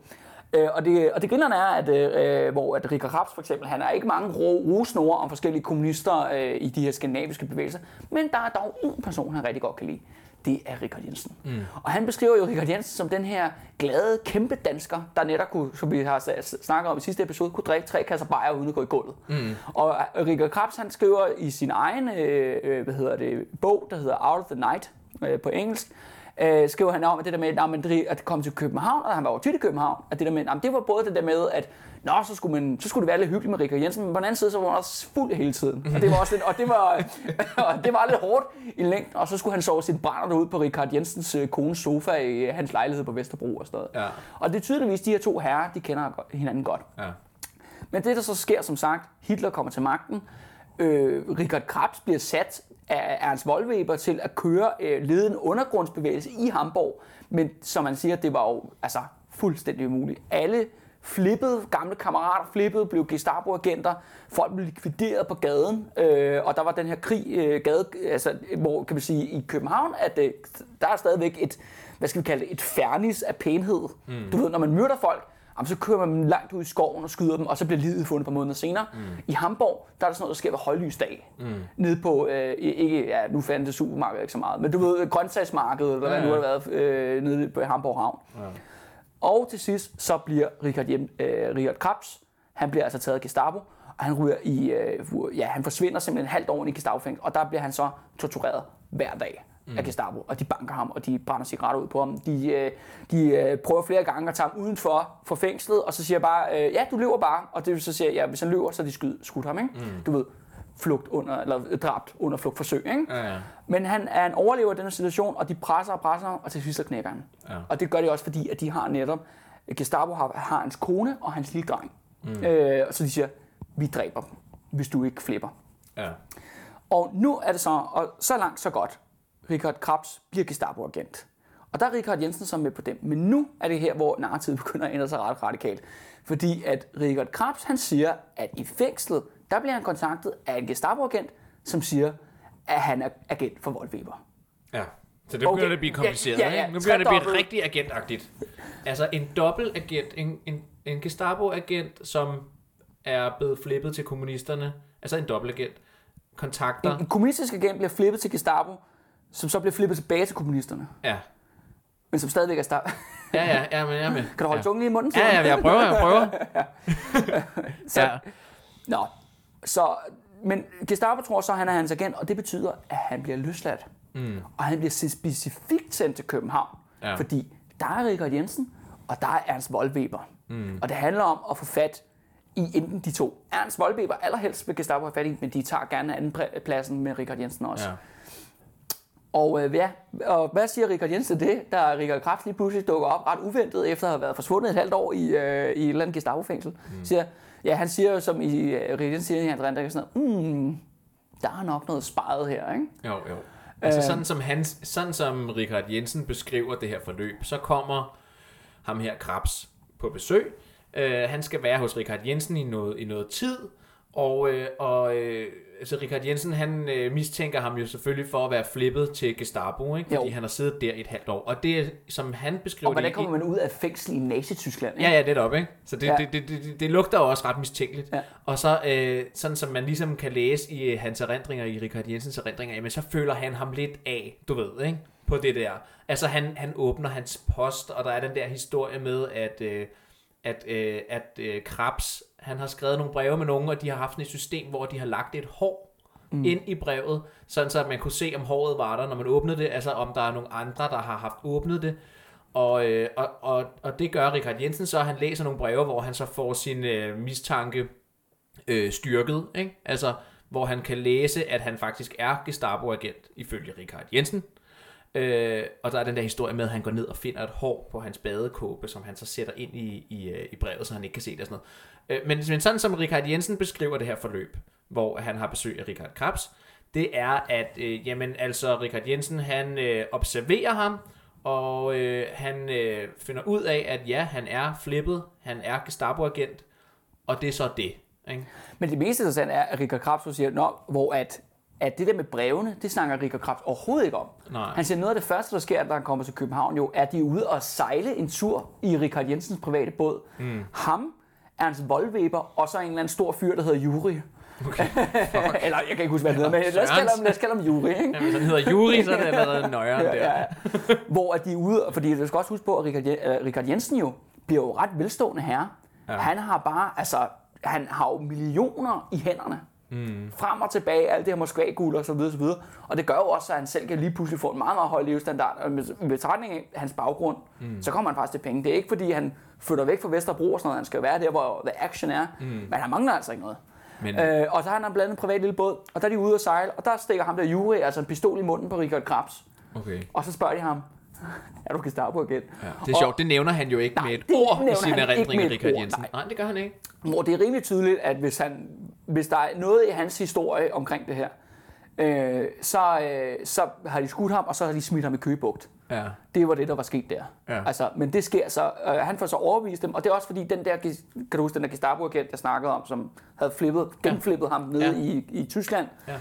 Øh, og det, og det griner er, at øh, hvor at Richard Krabs for eksempel, han har ikke mange ro, rosnore om forskellige kommunister øh, i de her skandinaviske bevægelser, men der er dog en person, han rigtig godt kan lide. Det er Richard Jensen. Mm. Og han beskriver jo Richard Jensen som den her glade, kæmpe dansker, der netop kunne, som vi har snakket om i sidste episode, kunne drikke tre kasser bajer uden at gå i gulvet. Mm. Og øh, Richard Krabs, han skriver i sin egen øh, øh, hvad hedder det, bog, der hedder Out of the Night øh, på engelsk, øh, skriver han om, at det der med, at, man, at komme til København, og han var jo tit i København, at det der med, at det var både det der med, at Nå, så skulle, man, så skulle det være lidt hyggeligt med Richard Jensen, men på den anden side, så var han også fuld hele tiden. Og det var, også lidt, og det var, og det var lidt hårdt i længden, og så skulle han sove sin brænder derude på Richard Jensens øh, kones sofa i hans lejlighed på Vesterbro og sådan noget. Ja. Og det er tydeligvis, de her to herrer, de kender hinanden godt. Ja. Men det, der så sker, som sagt, Hitler kommer til magten. Øh, Richard Krabs bliver sat af Ernst Wollweber til at køre øh, lede en undergrundsbevægelse i Hamburg. Men som man siger, det var jo altså, fuldstændig umuligt. Alle flippede, gamle kammerater flippede, blev Gestapo-agenter. Folk blev likvideret på gaden. Øh, og der var den her krig, øh, gade, altså, hvor kan man sige, i København, at øh, der er stadigvæk et, hvad skal vi kalde det, et fernis af pænhed. Mm. Du ved, når man myrder folk, Jamen, så kører man dem langt ud i skoven og skyder dem, og så bliver livet fundet på måneder senere. Mm. I Hamburg, der er der sådan noget, der sker ved højlysdag. Mm. Nede på, øh, ikke, ja, nu fandt det supermarked ikke så meget, men du ved, grøntsagsmarkedet, eller hvad Ja, nu ja. har været øh, nede på Hamburg Havn. Ja. Og til sidst, så bliver Richard, hjem, øh, Richard Krabs, han bliver altså taget af Gestapo, og han ryger i, øh, ja, han forsvinder simpelthen halvt år i Gestapo-fængsel, og der bliver han så tortureret hver dag af Gestapo, og de banker ham, og de brænder cigaretter ud på ham. De, øh, de øh, prøver flere gange at tage ham udenfor for fængslet, og så siger bare, øh, ja, du løber bare, og det så siger jeg, ja, hvis han løber, så er de skyd, skudt ham, ikke? Mm. Du ved, flugt under, eller dræbt under flugtforsøg, ikke? Ja, ja. Men han er en overlever i den her situation, og de presser og presser ham, og til sidst så knækker han. Ja. Og det gør de også, fordi at de har netop, Gestapo har, har hans kone og hans lille dreng. Mm. Øh, så de siger, vi dræber dem, hvis du ikke flipper. Ja. Og nu er det så, og så langt så godt, Richard Krabs bliver Gestapo-agent. Og der er Richard Jensen så med på dem. Men nu er det her, hvor narrativet begynder at ændre sig ret radikalt. Fordi at Richard Krabs, han siger, at i fængslet, der bliver han kontaktet af en Gestapo-agent, som siger, at han er agent for Wollweber. Ja. Så det Okay. begynder at blive kompliceret, Ja, ja, ja. ikke? Nu begynder det at blive rigtig agentagtigt. Altså en dobbeltagent, en, en, en Gestapo-agent, som er blevet flippet til kommunisterne, altså en dobbeltagent, kontakter... En kommunistisk agent bliver flippet til Gestapo, som så bliver flippet tilbage til kommunisterne, Ja. men som stadigvæk er star. Ja, ja, ja, men jeg med. kan du holde ja. tungen lige i munden? Ja, ja, jeg prøver, jeg prøver. Så, Ja. Nå, så, men Gestapo tror så, at han er hans agent, og det betyder, at han bliver løsladt. Mm. Og han bliver specifikt sendt til København, Ja. fordi der er Richard Jensen, og der er Ernst Voldweber. Mm. Og det handler om at få fat i enten de to. Ernst Voldweber allerhelst vil Gestapo have fat i, men de tager gerne anden pladsen med Richard Jensen også. Ja. Og, øh, ja, og hvad siger Richard Jensen til det, da Richard Kraft lige pludselig dukker op ret uventet, efter at have været forsvundet et halvt år i, øh, i et eller andet Gestapo-fængsel? Mm. Siger, ja, han siger jo, som i, øh, Richard Jensen siger hans rendring, sådan noget, mm, der er nok noget sparet her, ikke? Jo, jo. Altså sådan som, hans, sådan som Richard Jensen beskriver det her forløb, så kommer ham her Krabs på besøg. Uh, han skal være hos Richard Jensen i noget, i noget tid, og, uh, og uh, altså Richard Jensen han uh, mistænker ham jo selvfølgelig for at være flippet til Gestapo, ikke? fordi Jo. han har siddet der et halvt år. Og det som han beskriver Og hvordan kommer man ud af fængsel i Nazi-Tyskland? Ja, ja, det er op, ikke? Så det, Ja. det, det, det, det, lugter også ret mistænkeligt. Ja. Og så, øh, sådan som man ligesom kan læse i øh, hans erindringer, i Richard Jensens erindringer, jamen så føler han ham lidt af, du ved, ikke? På det der. Altså han, han åbner hans post, og der er den der historie med, at, øh, at, øh, at øh, Krabs, han har skrevet nogle breve med nogen, og de har haft et system, hvor de har lagt et hår mm. ind i brevet, sådan så at man kunne se, om håret var der, når man åbnede det, altså om der er nogle andre, der har haft åbnet det. Og, øh, og, og, og det gør Richard Jensen så, han læser nogle breve, hvor han så får sin øh, mistanke øh, styrket, ikke? Altså, hvor han kan læse, at han faktisk er Gestapo-agent, ifølge Richard Jensen. Øh, og der er den der historie med, at han går ned og finder et hår på hans badekåbe, som han så sætter ind i, i, øh, i brevet, så han ikke kan se det og sådan noget. Øh, men, men sådan som Richard Jensen beskriver det her forløb, hvor han har besøg af Richard Krabs, det er, at øh, jamen, altså, Richard Jensen, han øh, observerer ham, og øh, han øh, finder ud af, at ja, han er flippet, han er Gestapo-agent, og det er så det. Ikke? Men det mest interessante er, at Richard Krabs siger, Nå, hvor at, at det der med brevene, det snakker Richard Krabs overhovedet ikke om. Nej. Han siger, noget af det første, der sker, da han kommer til København, jo, er, at de er ude og sejle en tur i Richard Jensens private båd. Mm. Ham, Ernst Voldweber, og så en eller anden stor fyr, der hedder Juri. Okay. eller jeg kan ikke huske, hvad han hedder, men lad os kalde ham, lad os kalde ham Juri. Ikke? Ja, hvis han hedder Juri, så er det allerede nøjere der. Ja, ja. Hvor at de er ude, fordi du skal også huske på, at Richard, øh, Richard Jensen jo bliver jo ret velstående herre. Ja. Han har bare, altså, han har jo millioner i hænderne. Mm. Frem og tilbage, alt det her Moskva-guld og så videre, så videre. Og det gør jo også, at han selv kan lige pludselig få en meget, meget høj levestandard. Og med, betragtning af hans baggrund, mm. så kommer han faktisk til penge. Det er ikke, fordi han flytter væk fra Vesterbro og sådan noget. Han skal være der, hvor the action er. Mm. Men han mangler altså ikke noget. Men, Øh, og så har han blandt en privat lille båd, og der er de ude at sejle, og der stikker ham der Juri, altså en pistol i munden på Richard Krabs. okay. Og så spørger de ham, er du Gestapo igen? Ja, det er sjovt, det nævner han jo ikke Nej, med et ord i med et Richard Jensen. nej. Nej, det gør han ikke. Hvor det er rimelig tydeligt, at hvis, han, hvis der er noget i hans historie omkring det her, øh, så, øh, så har de skudt ham, og så har de smidt ham i køgebugt. Ja. Det var det, der var sket der. Ja. Altså, men det sker så. Øh, han får så overbevist dem, og det er også fordi, den der, kan du huske, den der Gestapo-agent, jeg snakkede om, som havde flippet, genflippet ham nede Ja. i, i Tyskland, Ja.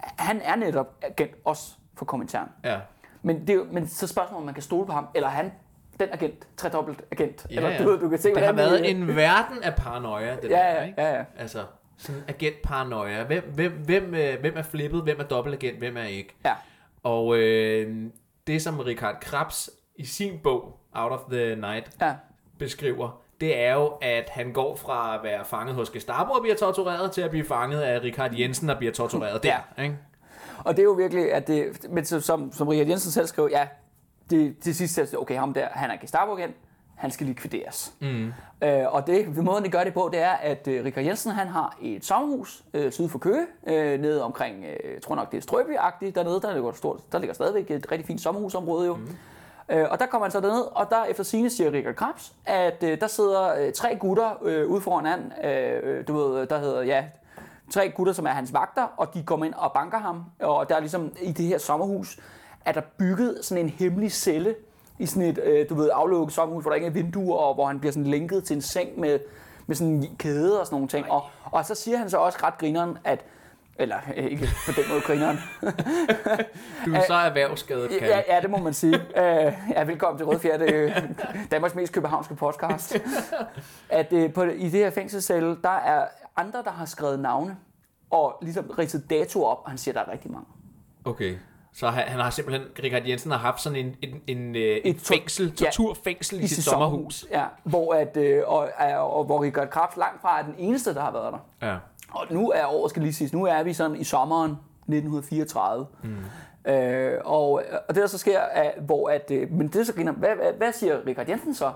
han er netop agent også for kommentaren. Ja. Men, det men så spørgsmålet, om man kan stole på ham, eller er han den agent, tredobbelt agent. Ja, eller ja. du, du kan se, det har været en verden af paranoia, det Ja, der, ja, ikke? ja, ja. Altså, sådan agent-paranoia. Hvem, hvem, hvem, øh, hvem er flippet, hvem er dobbeltagent, hvem er ikke? Ja. Og øh, det, som Richard Krabs i sin bog, Out of the Night, Ja. beskriver, det er jo, at han går fra at være fanget hos Gestapo og bliver tortureret, til at blive fanget af Richard Jensen og bliver tortureret der. Ikke? Og det er jo virkelig, at det, men som, som Richard Jensen selv skrev, ja, det, til sidst okay, ham der, han er Gestapo-agent, han skal likvideres. Mm. Øh, og det, måden de gør det på, det er, at øh, Richard Jensen, han har et sommerhus øh, syd for Køge, øh, nede omkring, øh, tror nok, det er Strøby-agtigt dernede, der ligger, stort, der ligger stadigvæk et rigtig fint sommerhusområde jo. Mm. Øh, og der kommer han så derned, og der efter sine siger Richard Krabs, at øh, der sidder øh, tre gutter øh, ude foran han, øh, du ved, der hedder, ja, tre gutter, som er hans vagter, og de kommer ind og banker ham. Og der er ligesom i det her sommerhus, er der bygget sådan en hemmelig celle i sådan et, øh, du ved, aflukket sommerhus, hvor der ikke er vinduer, og hvor han bliver sådan lænket til en seng med, med sådan en kæde og sådan nogle ting. Og, og så siger han så også ret grineren, at eller øh, ikke på den måde grineren. Du er så erhvervsskadet, kan Ja, ja, det må man sige. Uh, ja, velkommen til Røde Fjerde, øh, Danmarks mest københavnske podcast. At uh, på, i det her fængselscelle, der er andre, der har skrevet navne, og ligesom ridset datoer op, og han siger, der er rigtig mange. Okay. Så han, han har simpelthen, Richard Jensen har haft sådan en, en, en, øh, et, Et fængsel, ja, torturfængsel i, i sit sommerhus. Ja, hvor, at, øh, og, og, og hvor Richard Krabs langt fra er den eneste, der har været der. Ja. Og nu er året, skal lige siges, nu er vi sådan i sommeren 1934. Mm. Øh, og, og det der så sker, er, hvor at, øh, men det så griner, hvad, hvad, hvad siger Richard Jensen så?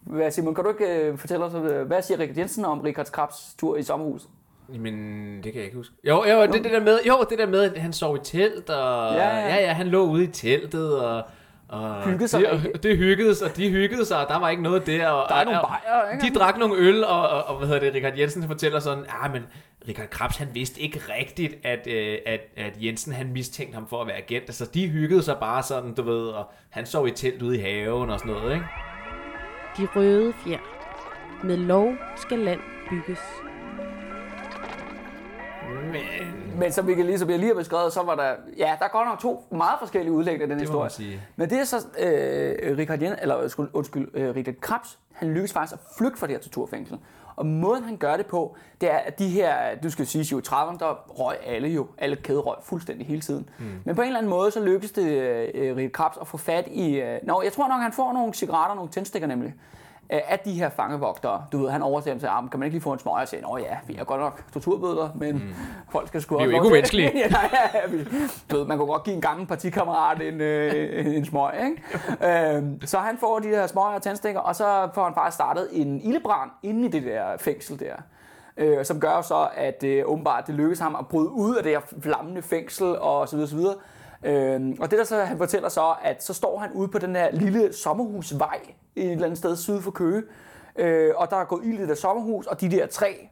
Hvad, Simon, kan du ikke øh, fortælle os, øh, hvad siger Richard Jensen om Richard Krabs tur i sommerhuset? Men det kan jeg ikke huske. Jo, jo, det, det der med, jo, det der med, at han sov i telt, og Ja, ja, ja. ja, ja han lå ude i teltet, og, og Hyggede sig det, det hyggedes, og de hyggede sig, og der var ikke noget der. Og, Der er og, nogle og, bajer, ikke? De drak nogle øl, og, og, og hvad hedder det, Richard Jensen fortæller sådan, ah, men Richard Krabs, han vidste ikke rigtigt, at, øh, at, at Jensen, han mistænkte ham for at være agent. Altså, de hyggede sig bare sådan, du ved, og han sov i telt ude i haven og sådan noget, ikke? De røde fjer. Med lov skal land bygges. Men Men som vi kan lige, som jeg lige har beskrevet, så var der, ja, der er godt nok to meget forskellige udlæg af den det historie. sige. Men det er så, øh, Richard Jensen, eller undskyld, øh, Richard Krabs, han lykkes faktisk at flygte fra det her torturfængsel. Og måden han gør det på, det er, at de her, du skal sige, jo i 30'erne, der røg alle jo, alle kæde røg fuldstændig hele tiden. Mm. Men på en eller anden måde, så lykkes det øh, Richard Krabs at få fat i, øh, nå, jeg tror nok, han får nogle cigaretter, nogle tændstikker nemlig, af de her fangevogtere. Du ved, han overser dem til armen, kan man ikke lige få en smøg og sige, nå ja, vi er godt nok torturbøder, men mm. folk skal sgu Vi er også jo ikke umenneskelige. ja, ja, ja, vi- du ved, man kunne godt give en gammel partikammerat en, øh, en, smøg, ikke? øhm, så han får de her smøger og tændstikker, og så får han faktisk startet en ildebrand inde i det der fængsel der. Øh, som gør så, at øh, åbenbart det lykkes ham at bryde ud af det her flammende fængsel og så videre, så videre. Øhm, og det der så, han fortæller så, at så står han ude på den her lille sommerhusvej et eller andet sted syd for Køge, øh, og der er gået ild i det sommerhus, og de der tre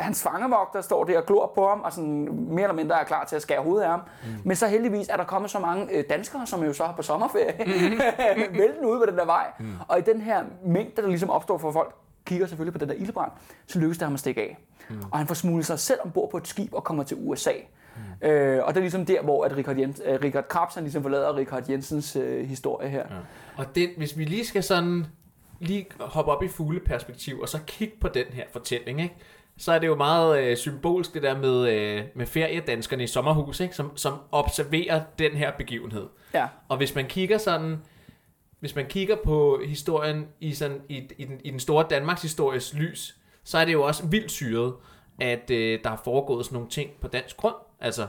hans fangevogter står der og glor på ham, og sådan mere eller mindre er klar til at skære hovedet af ham. Mm. Men så heldigvis er der kommet så mange øh, danskere, som jo så er på sommerferie, mm. vælten ude på den der vej. Mm. Og i den her mængde, der ligesom opstår for folk, kigger selvfølgelig på den der ildebrand, så lykkes det ham at stikke af. Mm. Og han får smuglet sig selv ombord på et skib og kommer til USA. Mm. Øh, og det er ligesom der, hvor at Richard, Jens, øh, Richard Krabs han ligesom forlader Richard Jensens øh, historie her. Ja. Og den, hvis vi lige skal sådan lige hoppe op i fugleperspektiv, og så kigge på den her fortælling, ikke? så er det jo meget øh, symbolsk det der med, øh, med feriedanskerne i sommerhus, ikke? Som, som observerer den her begivenhed. ja. Og hvis man kigger sådan, hvis man kigger på historien i, sådan, i, i, den, i den store Danmarks histories lys, så er det jo også vildt syret, at øh, der er foregået sådan nogle ting på dansk grund. Altså,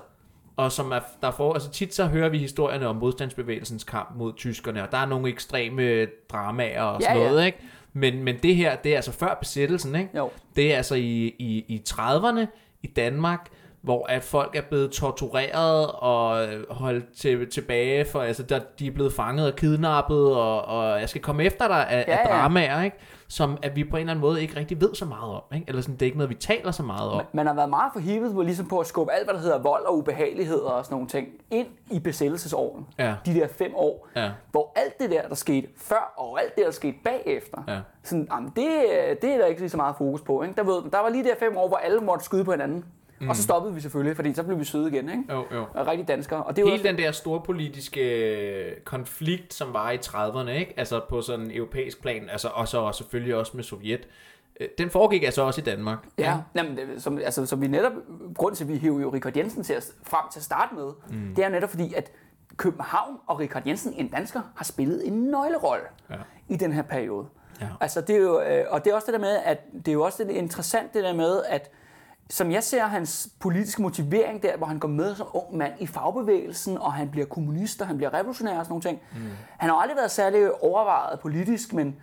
og som er, der for, altså tit så hører vi historierne om modstandsbevægelsens kamp mod tyskerne, og der er nogle ekstreme dramaer og sådan Ja, ja. noget, ikke? Men, men det her, det er altså før besættelsen, ikke? Jo. Det er altså i, i, i 30'erne i Danmark, hvor at folk er blevet tortureret og holdt til, tilbage, for altså, der, de er blevet fanget og kidnappet, og, og jeg skal komme efter dig af, Ja, ja, af dramaer, ikke? som at vi på en eller anden måde ikke rigtig ved så meget om. Ikke? Eller sådan, det er ikke noget, vi taler så meget om. Man har været meget forhippet på, ligesom på at skubbe alt, hvad der hedder vold og ubehageligheder og sådan nogle ting, ind i besættelsesåren. Ja. De der fem år. Ja. Hvor alt det der, der skete før, og alt det, der skete bagefter, Ja. sådan, jamen, det, det er der ikke lige så meget fokus på. Ikke? Der, ved, der var lige der fem år, hvor alle måtte skyde på hinanden. Mm. Og så stoppede vi selvfølgelig, fordi så blev vi søde igen. Ikke? Jo, jo. Og rigtig danskere. Og det Hele også, den der storpolitiske konflikt, som var i 30'erne, ikke? altså på sådan en europæisk plan, altså, og så også selvfølgelig også med Sovjet, øh, den foregik altså også i Danmark. Ja, jamen, det, som, altså, som vi netop, grund til, at vi hiver jo Richard Jensen til at, frem til at starte med, mm. det er netop fordi, at København og Richard Jensen, en dansker, har spillet en nøglerolle Ja. i den her periode. Ja. Altså, det er jo, øh, og det er også det der med, at det er jo også det interessant det der med, at som jeg ser hans politiske motivering der, hvor han går med som ung mand i fagbevægelsen, og han bliver kommunist, og han bliver revolutionær og sådan nogle ting. Mm. Han har aldrig været særlig overvejet politisk, men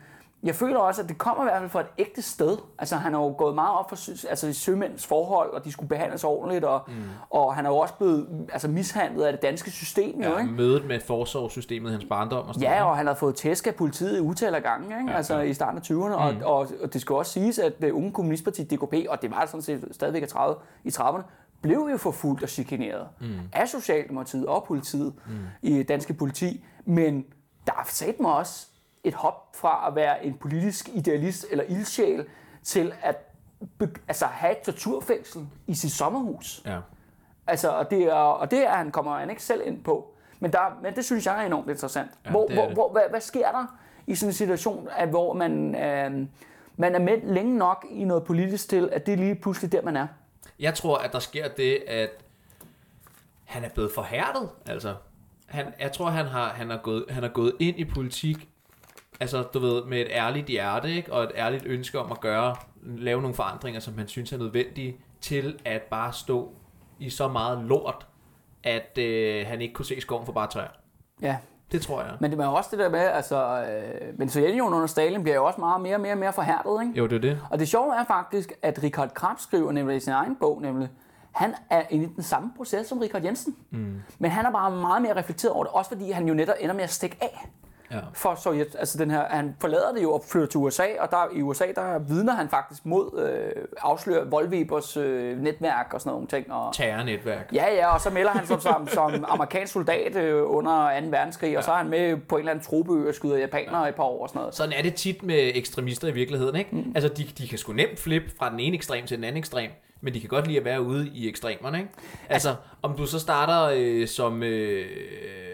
jeg føler også, at det kommer i hvert fald fra et ægte sted. Altså, han har jo gået meget op for altså, sømænds forhold, og de skulle behandles ordentligt, og, mm. og han er jo også blevet altså, mishandlet af det danske system. jo, Ja, ikke? mødet med forsorgssystemet i hans barndom og sådan Ja, og han har fået tæsk af politiet i utal af gange, ikke? Ja, altså i starten af 20'erne, og, og, og det skal også siges, at det unge kommunistparti DKP, og det var det sådan set stadigvæk i 30 i 30'erne, blev jo forfulgt og chikaneret mm. af Socialdemokratiet og politiet mm. i danske politi, men der er sat mig også et hop fra at være en politisk idealist eller ildsjæl til at altså have et torturfængsel i sit sommerhus. Ja. Altså, og det, er, og det er, han kommer han ikke selv ind på. Men, der, men det synes jeg er enormt interessant. Ja, hvor, det er hvor, det. hvor, hvad, hvad sker der i sådan en situation, at, hvor man, øh, man er med længe nok i noget politisk til, at det er lige pludselig der, man er? Jeg tror, at der sker det, at han er blevet forhærdet. Altså, han, jeg tror, han har, han, har gået, han har gået ind i politik, altså du ved, med et ærligt hjerte, ikke? og et ærligt ønske om at gøre, lave nogle forandringer, som han synes er nødvendige, til at bare stå i så meget lort, at øh, han ikke kunne se skoven for bare træer. Ja, Det tror jeg. men det var også det der med, altså, øh, men Sovjetunionen under Stalin bliver jo også meget mere og mere, mere forhærdet, ikke? Jo, det er det. Og det sjove er faktisk, at Richard Krabs skriver nemlig i sin egen bog, nemlig, han er inde i den samme proces som Richard Jensen. Mm. Men han er bare meget mere reflekteret over det, også fordi han jo netop ender med at stikke af Ja. for Sovjet. Altså den her, han forlader det jo og flytter til USA, og der, i USA der vidner han faktisk mod øh, afslører Volvebers øh, netværk og sådan nogle ting. Og, Terrornetværk. Ja, ja, og så melder han sig som, som amerikansk soldat øh, under 2. verdenskrig, ja. og så er han med på en eller anden trobeø og skyder japanere ja. et par år og sådan noget. Sådan er det tit med ekstremister i virkeligheden, ikke? Mm. Altså, de, de kan sgu nemt flippe fra den ene ekstrem til den anden ekstrem, men de kan godt lide at være ude i ekstremerne, ikke? Altså, om du så starter øh, som øh,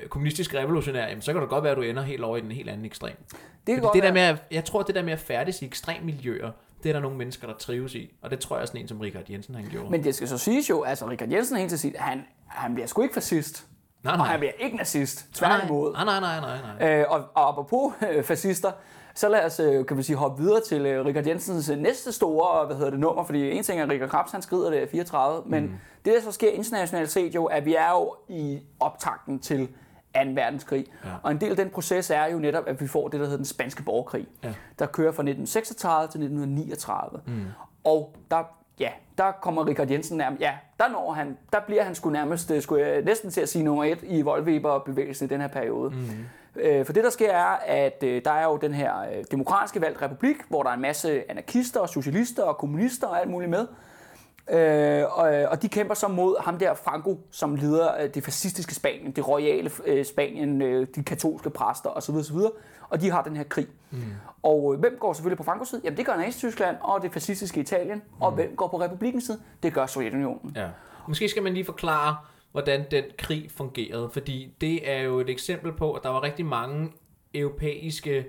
kommunistisk revolutionær, jamen, så kan det godt være, at du ender helt over i den helt anden ekstrem. Det kan Fordi godt det der med, at, jeg tror, det der med at færdes i ekstremmiljøer, det er der nogle mennesker, der trives i. Og det tror jeg er sådan en, som Richard Jensen han gjorde. Men det skal så siges jo, altså Richard Jensen helt til sit, han, han bliver sgu ikke fascist. nej, Og nej. han bliver ikke nazist. Tværtimod. Nej, nej, nej, nej, nej. Øh, og, og apropos øh, fascister, så lad os øh, kan vi sige, hoppe videre til øh, Richard Jensens øh, næste store hvad hedder det, nummer, fordi en ting er, at Richard Krabs han skrider det er 34, men Mm. det der så sker internationalt set jo, at vi er jo i optakten til 2. verdenskrig. Ja. Og en del af den proces er jo netop, at vi får det, der hedder den spanske borgerkrig, Ja. der kører fra 1936 til 1939. Mm. Og der, ja, der kommer Richard Jensen nærmest, ja, der når han, der bliver han sgu nærmest, skulle jeg næsten til at sige nummer et i Voldweber-bevægelsen i den her periode. Mm. Øh, For det, der sker, er, at øh, der er jo den her øh, demokratiske valgt republik, hvor der er en masse anarkister og socialister og kommunister og alt muligt med. Og, de kæmper så mod ham der Franco, som leder det fascistiske Spanien, det royale Spanien, de katolske præster osv. osv. Og de har den her krig. Mm. Og hvem går selvfølgelig på Francos side? Jamen det gør Nazi-Tyskland og det fascistiske Italien. Mm. Og hvem går på republikens side? Det gør Sovjetunionen. Ja. Måske skal man lige forklare, hvordan den krig fungerede, fordi det er jo et eksempel på, at der var rigtig mange europæiske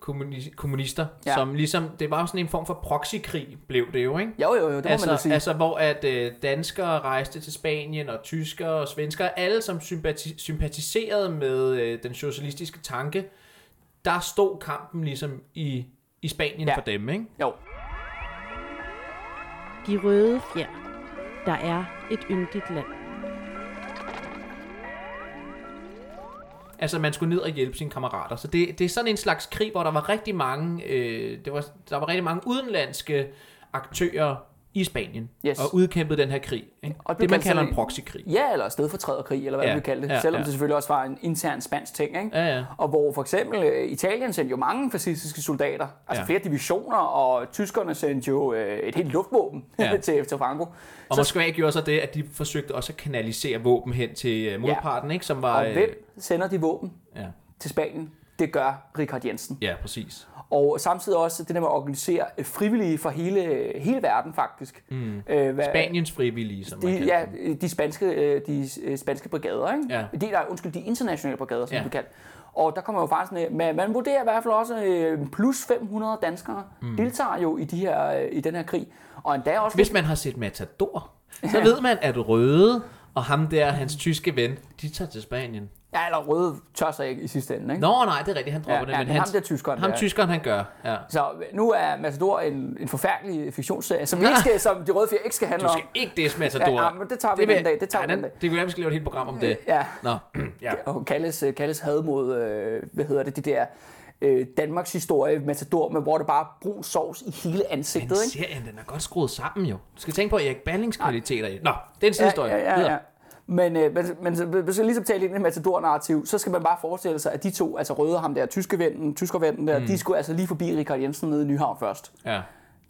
kommuni- kommunister, Ja. som ligesom, det var jo sådan en form for proxykrig, blev det jo, ikke? Jo, jo, jo, det må altså, man sige. altså, hvor at øh, danskere rejste til Spanien, og tyskere og svenskere, alle som sympati- sympatiserede med øh, den socialistiske tanke, der stod kampen ligesom i, i Spanien ja. for dem, ikke? Jo. De røde fjer. Der er et yndigt land. Altså, man skulle ned og hjælpe sine kammerater. Så det, det er sådan en slags krig, hvor der var rigtig mange, øh, det var, der var rigtig mange udenlandske aktører i Spanien, Yes. og udkæmpede den her krig. Ikke? Og det man kan kalder en proxykrig. Ja, eller stedfortræderkrig, eller hvad Ja, ja, vi kalder det. ja, Selvom ja. det selvfølgelig også var en intern spansk ting. Ikke? Ja, ja. Og hvor for eksempel øh, Italien sendte jo mange fascistiske soldater, altså Ja. flere divisioner, og tyskerne sendte jo øh, et helt luftvåben Ja. til, til Franco. Og Moskva gjorde så det, at de forsøgte også at kanalisere våben hen til øh, modparten, ikke? Som var... Og hvem sender de våben Ja, til Spanien? Det gør Richard Jensen. ja, præcis. Og samtidig også det der med at organisere øh, frivillige fra hele, hele verden faktisk. Mm. Øh, hvad, Spaniens frivillige, som man de, kalder ja, dem. de spanske, øh, de øh, spanske brigader, ikke? Ja. De, der, undskyld, de internationale brigader, som Ja. de kaldt. Og der kommer jo faktisk ned, man, man vurderer i hvert fald også øh, plus 500 danskere mm. deltager jo i, de her, øh, i den her krig. Og endda også... Hvis man har set Matador, så ved man, at Røde og ham der, hans tyske ven, de tager til Spanien. Ja, eller røde tør sig ikke i sidste ende, ikke? Nå, nej, det er rigtigt, han dropper Ja, det. ja, men men ham der tyskeren Ham der. tyskeren, han gør, ja. Så nu er Matador en, en forfærdelig fiktionsserie, som, ikke skal, som de røde fjer ikke skal handle Du om. skal ikke des Matador. Ja, ja, men det tager vi vil- den dag, det tager vi ja, den dag. Det kunne vi skal lave et helt program om det. Ja, Nå, ja. og Kalles, øh, Kalles had mod, øh, hvad hedder det, det der øh, Danmarks historie, Matador, med hvor det bare er brun sovs i hele Men ansigtet, ikke? serien, den er godt skruet sammen jo. Du skal tænke på Erik Ballings kvaliteter i. Nå, det er en sidehistorie. Ja, ja, ja, ja. Men, øh, men, men så- hvis jeg ligesom taler ind i det Matador-narrativ, så skal man bare forestille sig, at de to, altså Røde og ham der, tyske vennen, tyskervennen der, mm. de skulle altså lige forbi Richard Jensen nede i Nyhavn først. Ja.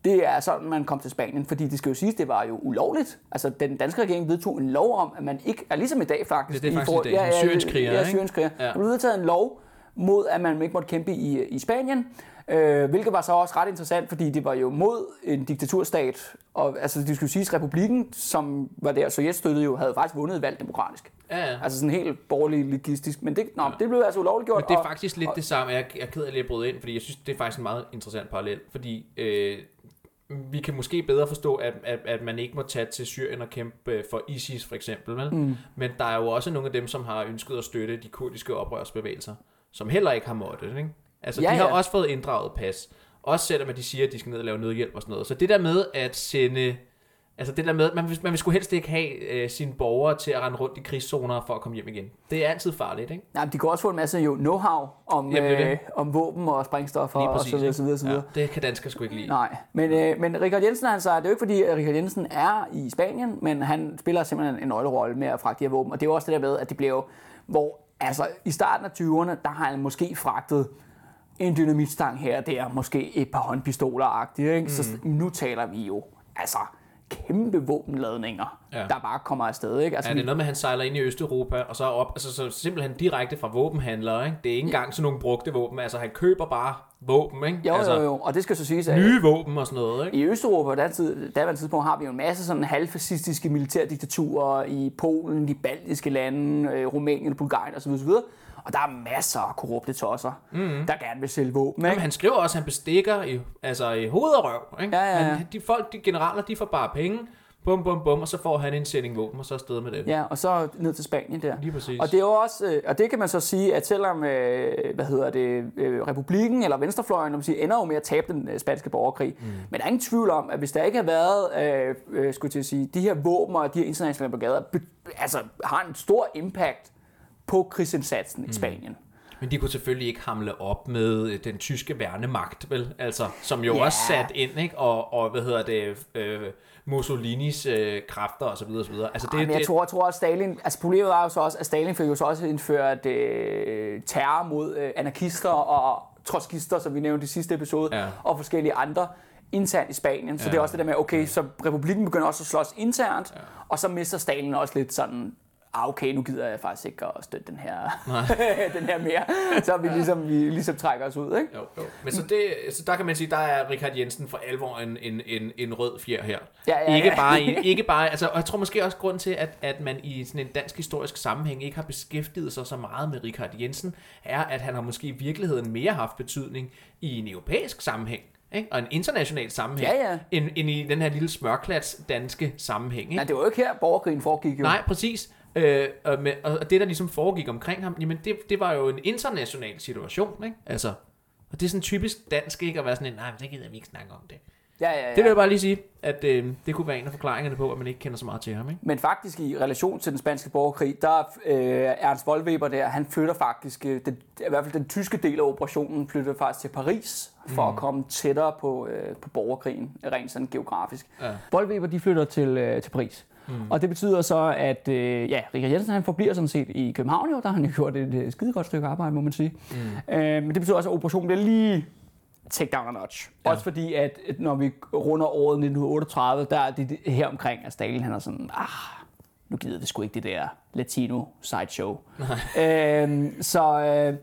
Det er sådan, man kom til Spanien, fordi det skal jo siges, det var jo ulovligt. Altså, den danske regering vedtog en lov om, at man ikke, er ligesom i dag faktisk. Ja, det er i faktisk i dag. ja, ja, Syrienskriger, Ja, syrienskriger. Ja. Der blev vedtaget en lov mod, at man ikke måtte kæmpe i, i Spanien, øh, hvilket var så også ret interessant, fordi det var jo mod en diktaturstat, og altså, det skulle siges, republikken, som var der, Sovjet støttede jo, havde faktisk vundet et valg demokratisk. Ja, ja. Altså sådan helt borgerlig legistisk, men det, nå, det blev altså ulovligt gjort. Men det er og- faktisk lidt og- det samme. Jeg, jeg er ked af at bryde ind, fordi jeg synes, det er faktisk en meget interessant parallel. Fordi øh, vi kan måske bedre forstå, at, at, at man ikke må tage til Syrien og kæmpe øh, for ISIS for eksempel, vel? Mm. men der er jo også nogle af dem, som har ønsket at støtte de kurdiske oprørsbevægelser, som heller ikke har måttet, ikke? Altså, Ja, de har ja. også fået inddraget pas, også selvom at de siger, at de skal ned og lave nødhjælp og sådan noget. Så det der med at sende Altså det der med, man, vil- man vil sgu helst ikke have øh, sine borgere til at rende rundt i krigszoner for at komme hjem igen. Det er altid farligt, ikke? Nej, men de kan også få en masse jo know-how om, Jamen, det det. øh, om våben og sprængstoffer Lige og præcis, så videre, ikke? så videre, så videre. Ja, det kan danskere sgu ikke lide. Nej, men, øh, men Richard Jensen, han sagde, det er jo ikke fordi, at Richard Jensen er i Spanien, men han spiller simpelthen en nøglerolle med at fragte de her våben. Og det er jo også det der med, at det bliver jo, hvor altså i starten af 20'erne, der har han måske fragtet en dynamitstang her og der, måske et par håndpistoler-agtigt, ikke? Så Mm. nu taler vi jo, altså kæmpe våbenladninger, Ja. ja. der bare kommer afsted, ikke? Altså, Er vi- det noget med, at han sejler ind i Østeuropa, og så op, altså så simpelthen direkte fra våbenhandlere, ikke? Det er ikke engang sådan nogle brugte våben, altså han køber bare våben, ikke? jo, altså, jo, jo, og det skal så siges, at nye våben og sådan noget, ikke? I Østeuropa på daværende tidspunkt har vi jo en masse sådan halvfascistiske militærdiktaturer i Polen, de baltiske lande, øh, Rumænien, Bulgarien osv. osv. Og der er masser af korrupte tosser, mm. der gerne vil sælge våben. Jamen, Ikke? han skriver også, at han bestikker i, altså i hoved og røv, ikke? Ja, ja, ja. Han, de folk, de generaler, de får bare penge, bum, bum, bum, og så får han en sending våben, og så afsted med det. Ja, og så ned til Spanien der. Lige præcis. Og det er jo også, øh, og det kan man så sige, at selvom, øh, hvad hedder det, øh, republikken eller venstrefløjen, om sige, ender jo med at tabe den øh, spanske borgerkrig. Mm. Men der er ingen tvivl om, at hvis der ikke har været, øh, øh, skulle jeg sige, de her våben og de her internationale brigader, altså har en stor impact på krigsindsatsen Mm. i Spanien. Men de kunne selvfølgelig ikke hamle op med øh, den tyske værnemagt, vel? Altså, som jo Ja. også sat ind, ikke? Og, og hvad hedder det, øh, Mussolinis øh, kræfter og så videre, og så videre. Altså, det, Det, men jeg det, tror, jeg tror, at Stalin... Altså problemet var jo så også, at Stalin fik jo så også indført øh, terror mod øh, anarkister og trotskister, som vi nævnte i sidste episode, Ja. og forskellige andre internt i Spanien. Så Ja. det er også det der med, okay, så republikken begynder også at slås internt, ja. og så mister Stalin også lidt sådan, ah, okay, nu gider jeg faktisk ikke at støtte den her, den her mere. Så vi ligesom, vi ligesom trækker os ud, ikke? Jo, jo. Men så, det, så der kan man sige, der er Richard Jensen for alvor en, en, en, en rød fjer her. Ja, ja, ikke ja. bare, i- ikke bare altså, og jeg tror måske også grund til, at, at man i sådan en dansk historisk sammenhæng ikke har beskæftiget sig så meget med Richard Jensen, er, at han har måske i virkeligheden mere haft betydning i en europæisk sammenhæng. Ikke? Og en international sammenhæng, Ja, ja. End, end i den her lille smørklats danske sammenhæng. Ikke? Nej, det var jo ikke her, borgerkrigen foregik jo. Nej, præcis. Øh, og, med, og det, der ligesom foregik omkring ham, jamen det, det var jo en international situation, ikke? Altså, og det er sådan typisk dansk, ikke? At være sådan en, nej, men det gider vi ikke snakke om det. Ja, ja, ja. Det vil jeg bare lige sige, at øh, det kunne være en af forklaringerne på, at man ikke kender så meget til ham, ikke? Men faktisk i relation til den spanske borgerkrig, der øh, Ernst Wollweber der, han flytter faktisk, øh, den, i hvert fald den tyske del af operationen, flytter faktisk til Paris, for mm. at komme tættere på, øh, på borgerkrigen, rent sådan geografisk. Ja. Wollweber, de flytter til, øh, til Paris. Mm. Og det betyder så, at øh, ja, Richard Jensen han forbliver sådan set i København, jo, der har han jo gjort et øh, skide godt stykke arbejde, må man sige. Mm. Øh, men det betyder også, at operationen bliver lige take down a notch. Ja. Også fordi, at at når vi runder året 1938, der er det her omkring, at Stalin han er sådan, ah, nu gider det sgu ikke det der latino sideshow. øhm, så, øh,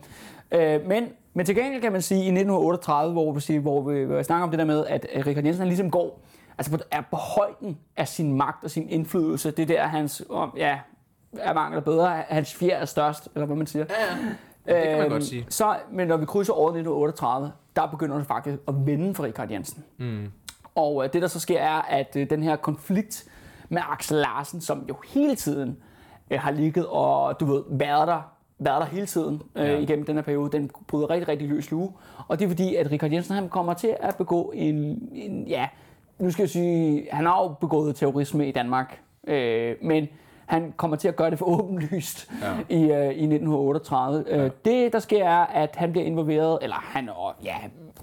øh, men, men til gengæld kan man sige, i 1938, hvor vi, hvor vi, hvor vi snakker om det der med, at Richard Jensen han ligesom går, altså på, er på højden af sin magt og sin indflydelse. Det er der, hans, om, ja, er mangler bedre, hans fjer er størst, eller hvad man siger. Ja, ja. Det kan man Øhm, godt sige. Så, men når vi krydser året 1938, der begynder det faktisk at vende for Richard Jensen. Mm. Og øh, det, der så sker, er, at øh, den her konflikt med Axel Larsen, som jo hele tiden øh, har ligget og, du ved, været der, været der hele tiden øh, ja. igennem den her periode, den bryder rigtig, rigtig løs lue. Og det er fordi, at Richard Jensen han kommer til at begå en, en ja, nu skal jeg sige, han har jo begået terrorisme i Danmark, øh, men han kommer til at gøre det for åbenlyst Ja. i, øh, i 1938. Ja. Øh, det, der sker, er, at han bliver involveret, eller han, og, ja,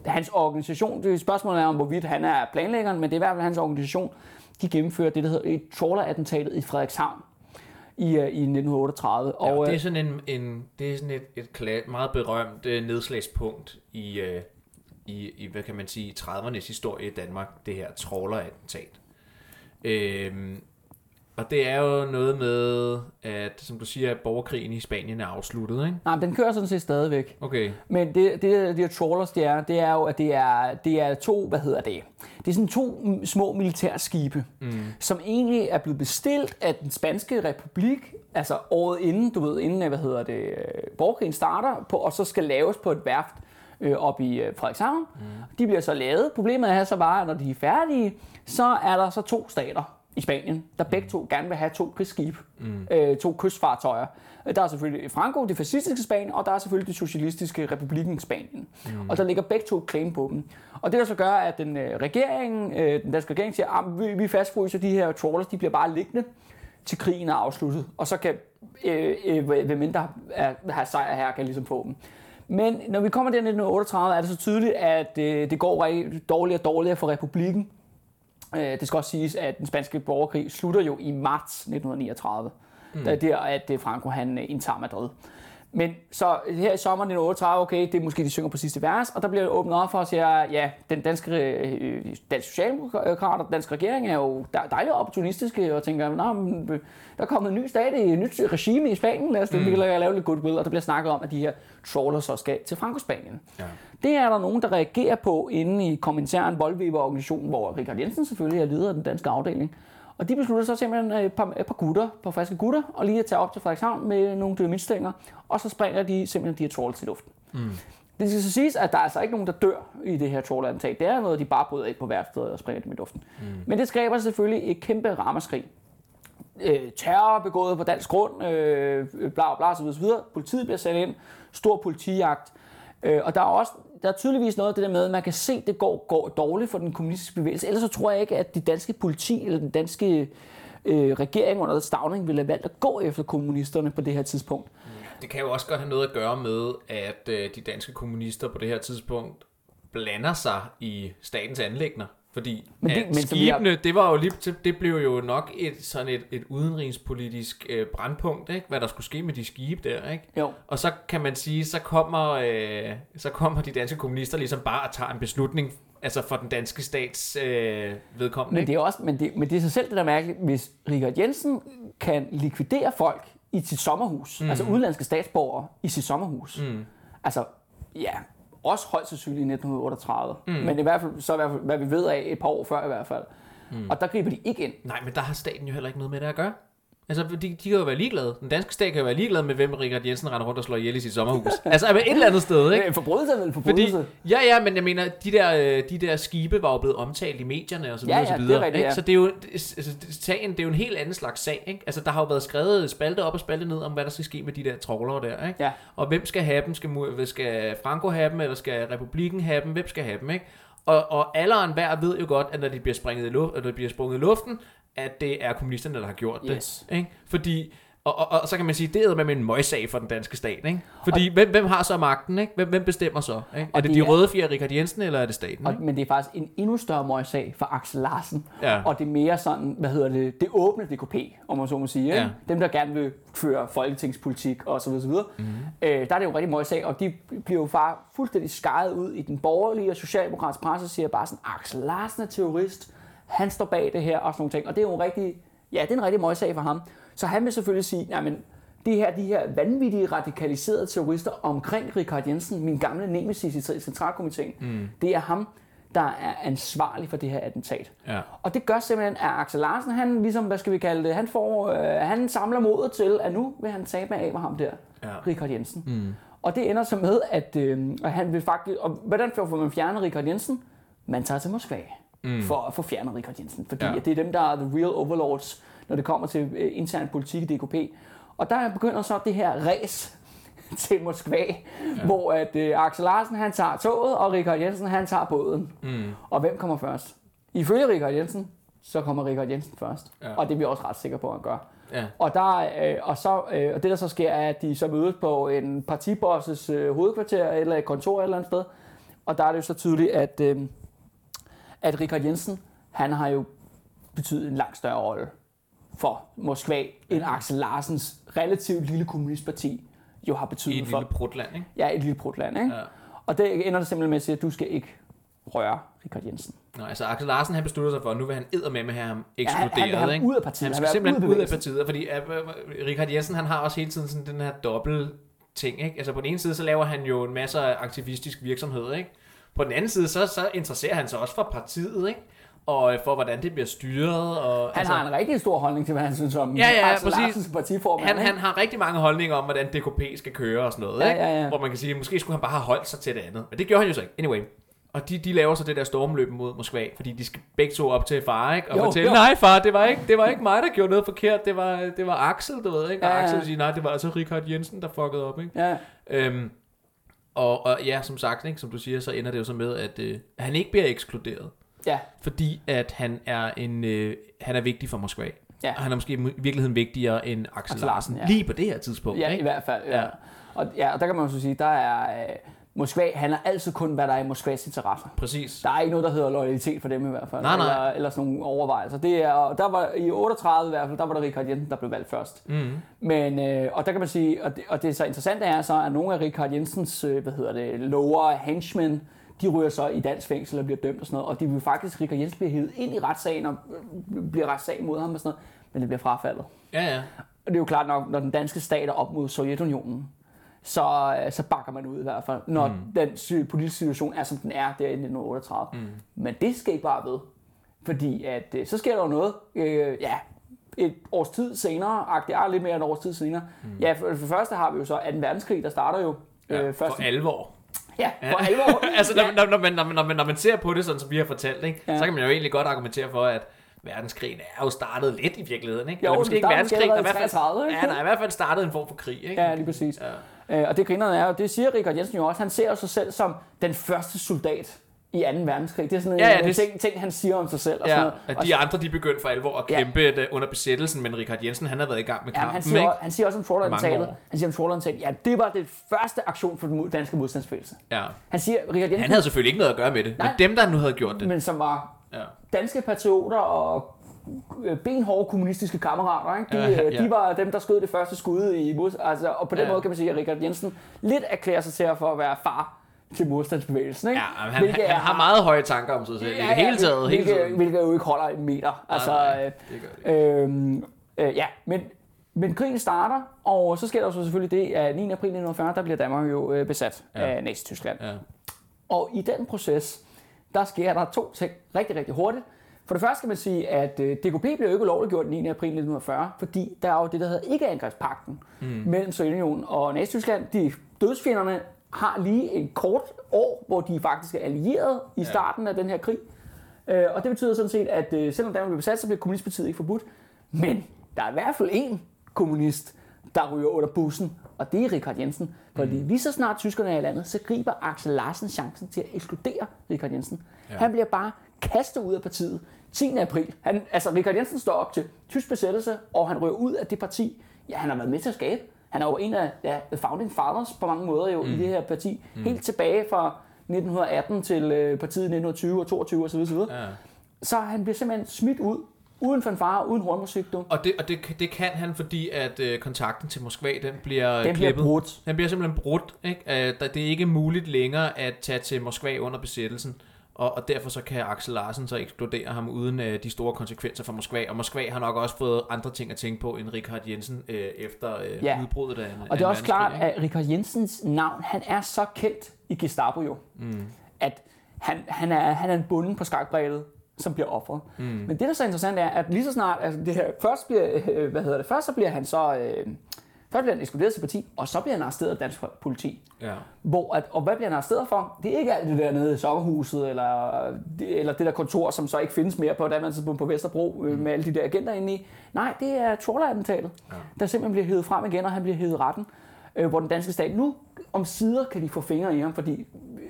hans organisation, det spørgsmålet er om, hvorvidt han er planlæggeren, men det er i hvert fald hans organisation, de gennemfører det, der hedder et trawler-attentatet i Frederikshavn i, øh, i 1938. Ja, Og, og det er øh, sådan, en, en, det er sådan et, et kla- meget berømt øh, nedslagspunkt i, øh, i, i, hvad kan man sige, 30'ernes historie i Danmark, det her trawler-attentat. Øhm, og det er jo noget med, at som du siger, at borgerkrigen i Spanien er afsluttet, ikke? nej, den kører sådan set stadigvæk. Okay. Men det, det de her trawlers, det er, det er jo, at det er, det er to, hvad hedder det? Det er sådan to små militærskibe, mm. som egentlig er blevet bestilt af den spanske republik, altså året inden, du ved, inden, hvad hedder det, borgerkrigen starter, på, og så skal laves på et værft øh, op i øh, Frederikshavn. Mm. De bliver så lavet. Problemet er så bare, at når de er færdige, så er der så to stater i Spanien, der begge to gerne vil have to krigsskibe, mm. øh, to kystfartøjer. Der er selvfølgelig Franco, det fascistiske Spanien, og der er selvfølgelig det socialistiske republikken Spanien. Mm. Og der ligger begge to claim på dem. Og det der så gør, at den øh, regering, øh, den danske regering siger, at vi, vi fastfryser de her trawlers, de bliver bare liggende til krigen er afsluttet. Og så kan, øh, øh, hvem mindre har sejr her, kan ligesom få dem. Men når vi kommer til 1938, er det så tydeligt, at øh, det går dårligere og dårligere for republikken. Øh, det skal også siges, at den spanske borgerkrig slutter jo i marts 1939. Mm. Der er der, at øh, Franco han øh, indtager Madrid. Men så her i sommeren 1938, okay, det er måske, de synger på sidste vers, og der bliver åbnet op for at sige, ja, den danske, øh, danske socialdemokrat og den danske regering er jo dejligt opportunistiske, og tænker, Nå, der er kommet en ny stat, et nyt regime i Spanien, lad os mm. lave lidt goodwill, og der bliver snakket om, at de her trawlers så skal til Franco-Spanien. Ja. Det er der nogen, der reagerer på inde i kommentaren Voldweber-organisationen, hvor Richard Jensen selvfølgelig er leder af den danske afdeling. Og de beslutter så simpelthen et par, et par gutter, på friske gutter, og lige at tage op til Frederikshavn med nogle dynamitstænger, og så springer de simpelthen de her trawls i luften. Mm. Det skal så siges, at der er altså ikke nogen, der dør i det her trawler-attentat. Det er noget, de bare bryder ind på værftet og springer dem i luften. Mm. Men det skaber selvfølgelig et kæmpe ramaskrig. Øh, terror begået på dansk grund, øh, bla bla, så videre, så videre. Politiet bliver sat ind, stor politijagt. Øh, og der er også der er tydeligvis noget af det der med, at man kan se, at det går, går dårligt for den kommunistiske bevægelse. Ellers så tror jeg ikke, at de danske politi eller den danske øh, regering under Stavning ville have valgt at gå efter kommunisterne på det her tidspunkt. Mm. Det kan jo også godt have noget at gøre med, at øh, de danske kommunister på det her tidspunkt blander sig i statens anlægner. Fordi men det, men skibene, har... det var jo lige, det blev jo nok et sådan et, et udenrigspolitisk øh, brandpunkt, ikke? hvad der skulle ske med de skibe der, ikke? Jo. Og så kan man sige, så kommer, øh, så kommer de danske kommunister ligesom bare og tager en beslutning altså for den danske stats øh, vedkommende. Men det er også, men det, men det er så selv det der mærkeligt, hvis Richard Jensen kan likvidere folk i sit sommerhus, mm. altså udenlandske statsborgere i sit sommerhus. Mm. Altså, ja, også højst sandsynligt i 1938. Mm. Men i hvert fald, så i hvert fald, hvad vi ved af et par år før i hvert fald. Mm. Og der griber de ikke ind. Nej, men der har staten jo heller ikke noget med det at gøre. Altså, de, de kan jo være ligeglade. Den danske stat kan jo være ligeglad med, hvem Richard Jensen render rundt og slår ihjel i sit sommerhus. altså, et eller andet sted, ikke? En forbrydelse er vel forbrydelse. Fordi, ja, ja, men jeg mener, de der, øh, de der skibe var jo blevet omtalt i medierne og så videre, ja, ja, og så videre. Det er rigtigt? Ja. Så det er jo, altså, sagen, det er jo en helt anden slags sag, ikke? Altså, der har jo været skrevet spalte op og spalte ned om, hvad der skal ske med de der trawlere der, ikke? Ja. Og hvem skal have dem? Skal, skal Franco have dem, eller skal Republiken have dem? Hvem skal have dem, ikke? Og, og alle og enhver ved jo godt, at når de bliver, springet i luft, eller de bliver sprunget i luften, at det er kommunisterne, der har gjort yes. det. Ikke? Fordi og, og, og så kan man sige, det er med en møgssag for den danske stat. Ikke? Fordi og, hvem, hvem har så magten? Ikke? Hvem, hvem bestemmer så? Ikke? Er det, det de er, røde fire, Richard Jensen, eller er det staten? Og, men det er faktisk en endnu større møgssag for Axel Larsen. Ja. Og det er mere sådan, hvad hedder det, det åbne DKP, om man så må sige. Ikke? Ja. Dem, der gerne vil føre folketingspolitik og så videre, så videre. Mm-hmm. Øh, der er det jo rigtig møgssag, og de bliver jo bare fuldstændig skaret ud i den borgerlige og socialdemokratiske presse, og siger bare sådan, Axel Larsen er terrorist, han står bag det her og sådan nogle ting. Og det er jo en rigtig, ja, det er en rigtig møgssag for ham. Så han vil selvfølgelig sige, jamen, det her, de her vanvittige radikaliserede terrorister omkring Richard Jensen, min gamle nemesis i centralkomiteen, mm. det er ham, der er ansvarlig for det her attentat. Ja. Og det gør simpelthen, at Axel Larsen, han ligesom, hvad skal vi kalde det, han, får, øh, han samler modet til, at nu vil han tabe af med ham der, ja. Richard Jensen. Mm. Og det ender så med, at, øh, han vil faktisk, og hvordan får man fjernet Richard Jensen? Man tager til Moskva mm. for at få fjernet Richard Jensen, fordi ja. det er dem, der er the real overlords, når det kommer til øh, intern politik i DKP. Og der begynder så det her race til Moskva, ja. hvor at øh, Axel Larsen han tager toget, og Richard Jensen han tager båden. Mm. Og hvem kommer først? Ifølge Richard Jensen, så kommer Richard Jensen først. Ja. Og det er vi også ret sikre på, at han gør. Ja. Og, der, øh, og, så, øh, og det der så sker, er, at de så mødes på en partibosses øh, hovedkvarter eller et kontor et eller andet sted. Og der er det jo så tydeligt, at, øh, at Richard Jensen, han har jo betydet en langt større rolle for Moskva, end Axel Larsens relativt lille kommunistparti jo har betydet et for. lille prutland, ikke? Ja, et lille prutland, ikke? Ja. Og det ender det simpelthen med at sige, at du skal ikke røre Richard Jensen. Nå, altså Axel Larsen han beslutter sig for, at nu vil han med med ham ekskluderet. Ja, han, vil ikke? ud af partiet. Han skal han simpelthen ud, ud af partiet, fordi uh, Richard Jensen han har også hele tiden sådan den her dobbelt ting. Ikke? Altså på den ene side, så laver han jo en masse aktivistisk virksomhed, ikke? På den anden side, så, så interesserer han sig også for partiet, ikke? og øh, for hvordan det bliver styret. Og, Han har en rigtig stor holdning til, hvad han synes om Ja, ja, Axel. Larsens partiformand. han, ikke? han har rigtig mange holdninger om, hvordan DKP skal køre og sådan noget. Ja, ikke? ja, ja. Hvor man kan sige, at måske skulle han bare have holdt sig til det andet. Men det gjorde han jo så ikke. Anyway. Og de, de laver så det der stormløb mod Moskva, fordi de skal begge to op til far, ikke? Og Jo, fortælle, jo. nej far, det var, ikke, det var ikke mig, der gjorde noget forkert, det var, det var Axel, du ved, ikke? Og Ja, ja. Axel vil sige, nej, det var altså Richard Jensen, der fuckede op, ikke? Ja, Øhm, og, og ja, som sagt, ikke, som du siger, så ender det jo så med, at øh, han ikke bliver ekskluderet, ja, fordi at han er en øh, han er vigtig for Moskva. Ja. Og han er måske i virkeligheden vigtigere end Axel, Axel Larsen, ja. lige på det her tidspunkt. ja, i ikke? hvert fald. Ja. Ja. Og, ja, og der kan man jo så sige, der er... Øh, Moskva handler altid kun, hvad der er i Moskvas interesser. Præcis. Der er ikke noget, der hedder loyalitet for dem i hvert fald. Nej, nej. Eller, eller sådan nogle overvejelser. Det er, og der var, I 38 i hvert fald, der var der Richard Jensen, der blev valgt først. Mm. Men, øh, og der kan man sige, og det, og det er så interessante er så, at nogle af Richard Jensens, øh, hvad hedder det, lower henchmen, de ryger så i dansk fængsel og bliver dømt og sådan noget. Og de vil faktisk, Richard Jensen bliver hævet ind i retssagen og øh, bliver retssag mod ham og sådan noget. Men det bliver frafaldet. Ja, ja. Og det er jo klart nok, når den danske stat er op mod Sovjetunionen, så, øh, så bakker man ud i hvert fald, når mm. den politiske situation er, som den er der i 1938. Mm. Men det skal ikke bare ved. Fordi at, øh, så sker der jo noget, øh, ja, et års tid senere, agtigt, ja, lidt mere end et års tid senere. Mm. Ja, for, for det første har vi jo så 2. verdenskrig, der starter jo ja øh, først. for alvor. Ja, for alvor. altså, når, ja, når, når, man, når, man, når, man, ser på det, sådan som vi har fortalt, ikke, Ja. ja. så kan man jo egentlig godt argumentere for, at verdenskrigen er jo startet lidt i virkeligheden. Ikke? Jo, Eller måske ikke startede verdenskrig, der er i hvert fald, 33, ikke? ja, der er i hvert fald startet en form for krig. Ikke? ja, lige præcis. Ja. Øh, og det grinerne er jo, det siger Richard Jensen jo også, han ser jo sig selv som den første soldat i 2. verdenskrig. Det er sådan en, Ja, ja, en det- ting, ting, han siger om sig selv. Og sådan Ja, noget. at Og de andre de begyndte for alvor at Ja. kæmpe ja. under besættelsen, men Richard Jensen han har været i gang med Ja, kampen. han, siger, ikke? også, han siger også om år. han siger om Trawler ja, det var det første aktion for den danske modstandsbevægelse. Ja. Han siger, Richard Jensen, Han havde selvfølgelig ikke noget at gøre med det, Nej. men dem, der nu havde gjort det. men som var Ja. danske patrioter og øh, benhårde kommunistiske kammerater, ikke? De, Ja, ja, ja. de var dem, der skød det første skud i mod, altså, og på den Ja. måde kan man sige, at Richard Jensen lidt erklærer sig til for at være far til modstandsbevægelsen. Ikke? Ja, men han, Hvilket han er- har meget høje tanker om sig selv i det hele taget. Hele hvilket, tiden. hvilket jo ikke holder en meter. Altså, nej, øh, det gør det Øhm, øh, ja, men, men krigen starter, og så sker der jo så selvfølgelig det, at 9. april 1940, der bliver Danmark jo øh, besat Ja. ja. af Nazi-Tyskland. Ja. Og i den proces, der sker der to ting rigtig, rigtig hurtigt. For det første kan man sige, at øh, DKP blev jo ikke ulovliggjort den 9. april 1940, fordi der er jo det, der hedder ikke-angrebspakten mm. mellem Sovjetunionen og Nazi-Tyskland. De dødsfjenderne har lige en kort år, hvor de faktisk er allieret i starten af den her krig. Øh, og det betyder sådan set, at øh, selvom Danmark blev besat, så bliver kommunistpartiet ikke forbudt. Men der er i hvert fald en kommunist, der ryger under bussen, og det er Richard Jensen. Fordi lige så snart tyskerne er i landet, så griber Axel Larsen chancen til at ekskludere Richard Jensen. Ja. Han bliver bare kastet ud af partiet 10. april. Han, altså Richard Jensen står op til tysk besættelse, og han ryger ud af det parti, ja, han har været med til at skabe. Han er jo en af ja, the founding fathers på mange måder jo mm. i det her parti. Mm. Helt tilbage fra 1918 til øh, partiet 1920 og 22 osv. osv. Ja. Så han bliver simpelthen smidt ud, uden fanfare, uden hornmusik, du. Og, det, og det, det kan han, fordi at øh, kontakten til Moskva, den bliver Den bliver klippet. brudt. Den bliver simpelthen brudt. Ikke? Øh, der- det er ikke muligt længere at tage til Moskva under besættelsen. Og, og derfor så kan Axel Larsen så ekskludere ham uden øh, de store konsekvenser for Moskva. Og Moskva har nok også fået andre ting at tænke på end Richard Jensen øh, efter øh, Ja. udbruddet af Og det er også klart, at... at Richard Jensens navn, han er så kendt i Gestapo jo, mm. at han, han, er, han er en bunden på skakbrættet, som bliver offret. Mm. Men det, der er så interessant, er, at lige så snart, altså det her, først bliver, øh, hvad hedder det, først så bliver han så, øh, først bliver han ekskluderet til parti, og så bliver han arresteret af dansk politi. Ja. Hvor at, og hvad bliver han arresteret for? Det er ikke alt det der nede i sommerhuset, eller det, eller det der kontor, som så ikke findes mere på daværende tidspunkt på Vesterbro, mm. med alle de der agenter inde i. Nej, det er Trawler-attentatet, ja. der simpelthen bliver hævet frem igen, og han bliver hævet retten. Øh, hvor den danske stat nu om sider kan de få fingre i ham, fordi øh,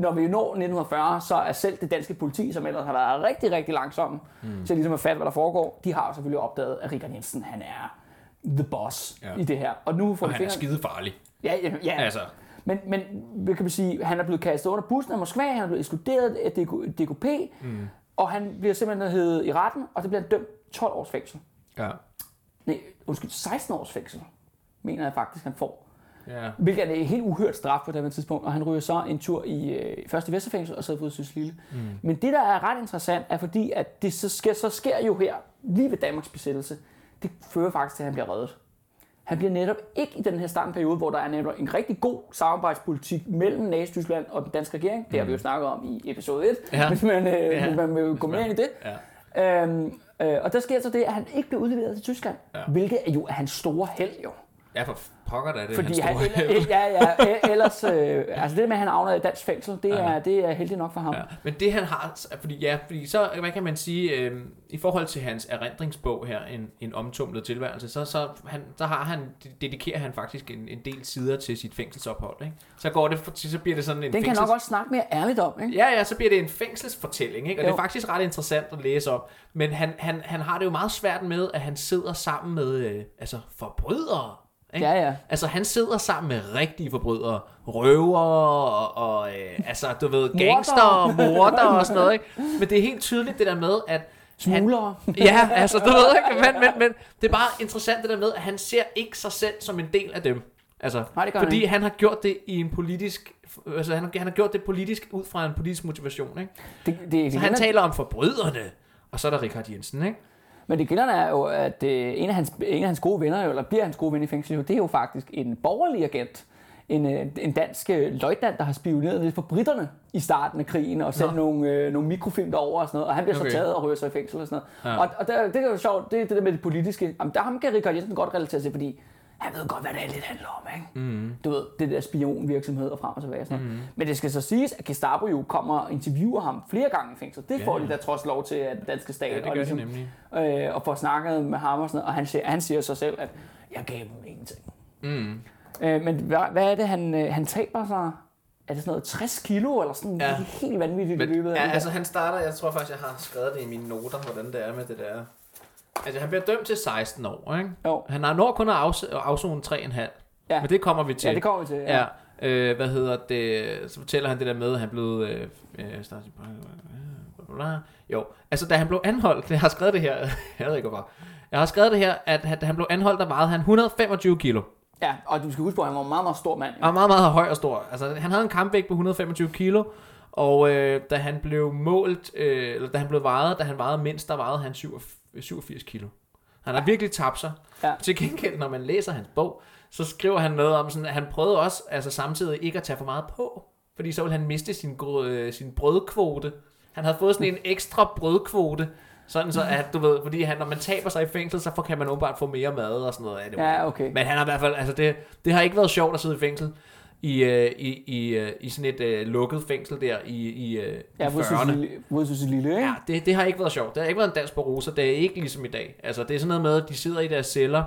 når vi når 1940, så er selv det danske politi, som ellers har været rigtig, rigtig langsomme mm. til ligesom at fatte, hvad der foregår, de har selvfølgelig opdaget, at Richard Jensen, han er the boss Ja. i det her. Og nu får Og han er fingre... skide farlig. Ja, ja, ja. Altså, Men, men kan man sige, han er blevet kastet under bussen af Moskva, han er blevet ekskluderet af DK- DKP, mm. og han bliver simpelthen heddet i retten, og det bliver han dømt 12 års fængsel. ja. Nej, undskyld, 16 års fængsel, mener jeg faktisk, han får. Ja. Hvilket er en helt uhørt straf på det tidspunkt, og han ryger så en tur i øh, første Vesterfængsel og så på Syslille. Mm. Men det, der er ret interessant, er fordi, at det så sker, så sker jo her, lige ved Danmarks besættelse, det fører faktisk til, at han bliver reddet. Han bliver netop ikke i den her startperiode, hvor der er netop en rigtig god samarbejdspolitik mellem Nazi-Tyskland og den danske regering. Det har vi jo snakket om i episode 1, Ja. hvis, man, øh, Ja. man vil gå mere ind i det. Ja. Øhm, øh, og der sker så det, at han ikke bliver udleveret til Tyskland, Ja. hvilket er jo er hans store held jo. Ja, for pokker da det Fordi han, eller, ja, ja, e- ellers, øh, altså det med, at han havner i dansk fængsel, det er, det er heldigt nok for ham. Ja, men det han har, fordi ja, fordi så, hvad kan man sige, øh, i forhold til hans erindringsbog her, en, en omtumlet tilværelse, så, så, han, så har han, dedikerer han faktisk en, en del sider til sit fængselsophold, ikke? Så går det, så bliver det sådan en Den kan fængsels... nok også snakke mere ærligt om, ikke? Ja, ja, så bliver det en fængselsfortælling, ikke? Og Jo. det er faktisk ret interessant at læse om. Men han, han, han har det jo meget svært med, at han sidder sammen med øh, altså forbrydere. Ikke? Ja, ja. Altså, han sidder sammen med rigtige forbrydere. Røver og, og øh, altså, du ved, gangster og morder og sådan noget, ikke? Men det er helt tydeligt det der med, at Smuglere. Ja, altså, du ved ikke, men, men, men det er bare interessant det der med, at han ser ikke sig selv som en del af dem. Altså, Nej, det han fordi ikke. han har gjort det i en politisk, altså han, han har gjort det politisk ud fra en politisk motivation, ikke? Det, det, Så det han gælder- taler om forbryderne, og så er der Richard Jensen, ikke? Men det gælder er jo, at øh, en, af hans, en af hans gode venner, eller bliver hans gode ven i fængsel, det er jo faktisk en borgerlig agent. En, øh, en dansk øh, løjtnant, der har spioneret lidt for britterne i starten af krigen, og sendt nogle, øh, nogle mikrofilm derover og sådan noget, og han bliver Okay. så taget og ryger sig i fængsel og sådan noget. Ja. Og, og der, det er jo sjovt, det er det der med det politiske. Jamen, der ham kan Richard Jensen godt relatere til, fordi han ved godt, hvad det lidt handler om, ikke? Mm. Du ved, det der spionvirksomhed og frem og tilbage. Sådan noget. Men det skal så siges, at Gestapo jo kommer og interviewer ham flere gange i fængsel. Det får Ja. de da trods lov til, at danske stat Ja, det og gør ligesom- øh, og får snakket med ham og sådan noget, og han siger, han siger så selv, at jeg gav dem ingenting. Mm. Øh, men hvad, hvad er det, han, øh, han taber sig? Er det sådan noget 60 kilo, eller sådan Ja. helt vanvittigt i Men, løbet af ja, det altså han starter, jeg tror faktisk, jeg har skrevet det i mine noter, hvordan det er med det der. Altså han bliver dømt til 16 år, ikke? Jo. Han har når kun at afs- afzone 3,5. Ja. Men det kommer vi til. Ja, det kommer vi til. Ja. Ja, øh, hvad hedder det, så fortæller han det der med, at han blev, øh, øh, jo, altså da han blev anholdt, jeg har skrevet det her, jeg ved ikke hvorfor, jeg har skrevet det her, at da han blev anholdt, der vejede han 125 kilo, ja, og du skal huske på, at han var en meget, meget stor mand. og meget, meget høj og stor, altså han havde en kampvægt på 125 kilo, og øh, da han blev målt, øh, eller da han blev vejet, da han vejede mindst, der vejede han 87 87 kilo. Han har virkelig tabt sig. Ja. Til gengæld, når man læser hans bog, så skriver han noget om, sådan, at han prøvede også altså, samtidig ikke at tage for meget på. Fordi så ville han miste sin, øh, sin brødkvote. Han havde fået sådan en ekstra brødkvote. Sådan så, at du ved, fordi han, når man taber sig i fængsel, så får, kan man åbenbart få mere mad og sådan noget af det. Ja, okay. Men han har i hvert fald, altså det, det har ikke været sjovt at sidde i fængsel i, øh, i, i, øh, i sådan et øh, lukket fængsel der i, i, øh, Ja, i 40'erne. Modsus Lille? Ja, det, det har ikke været sjovt. Det har ikke været en dans på roser. Det er ikke ligesom i dag. Altså, det er sådan noget med, at de sidder i deres celler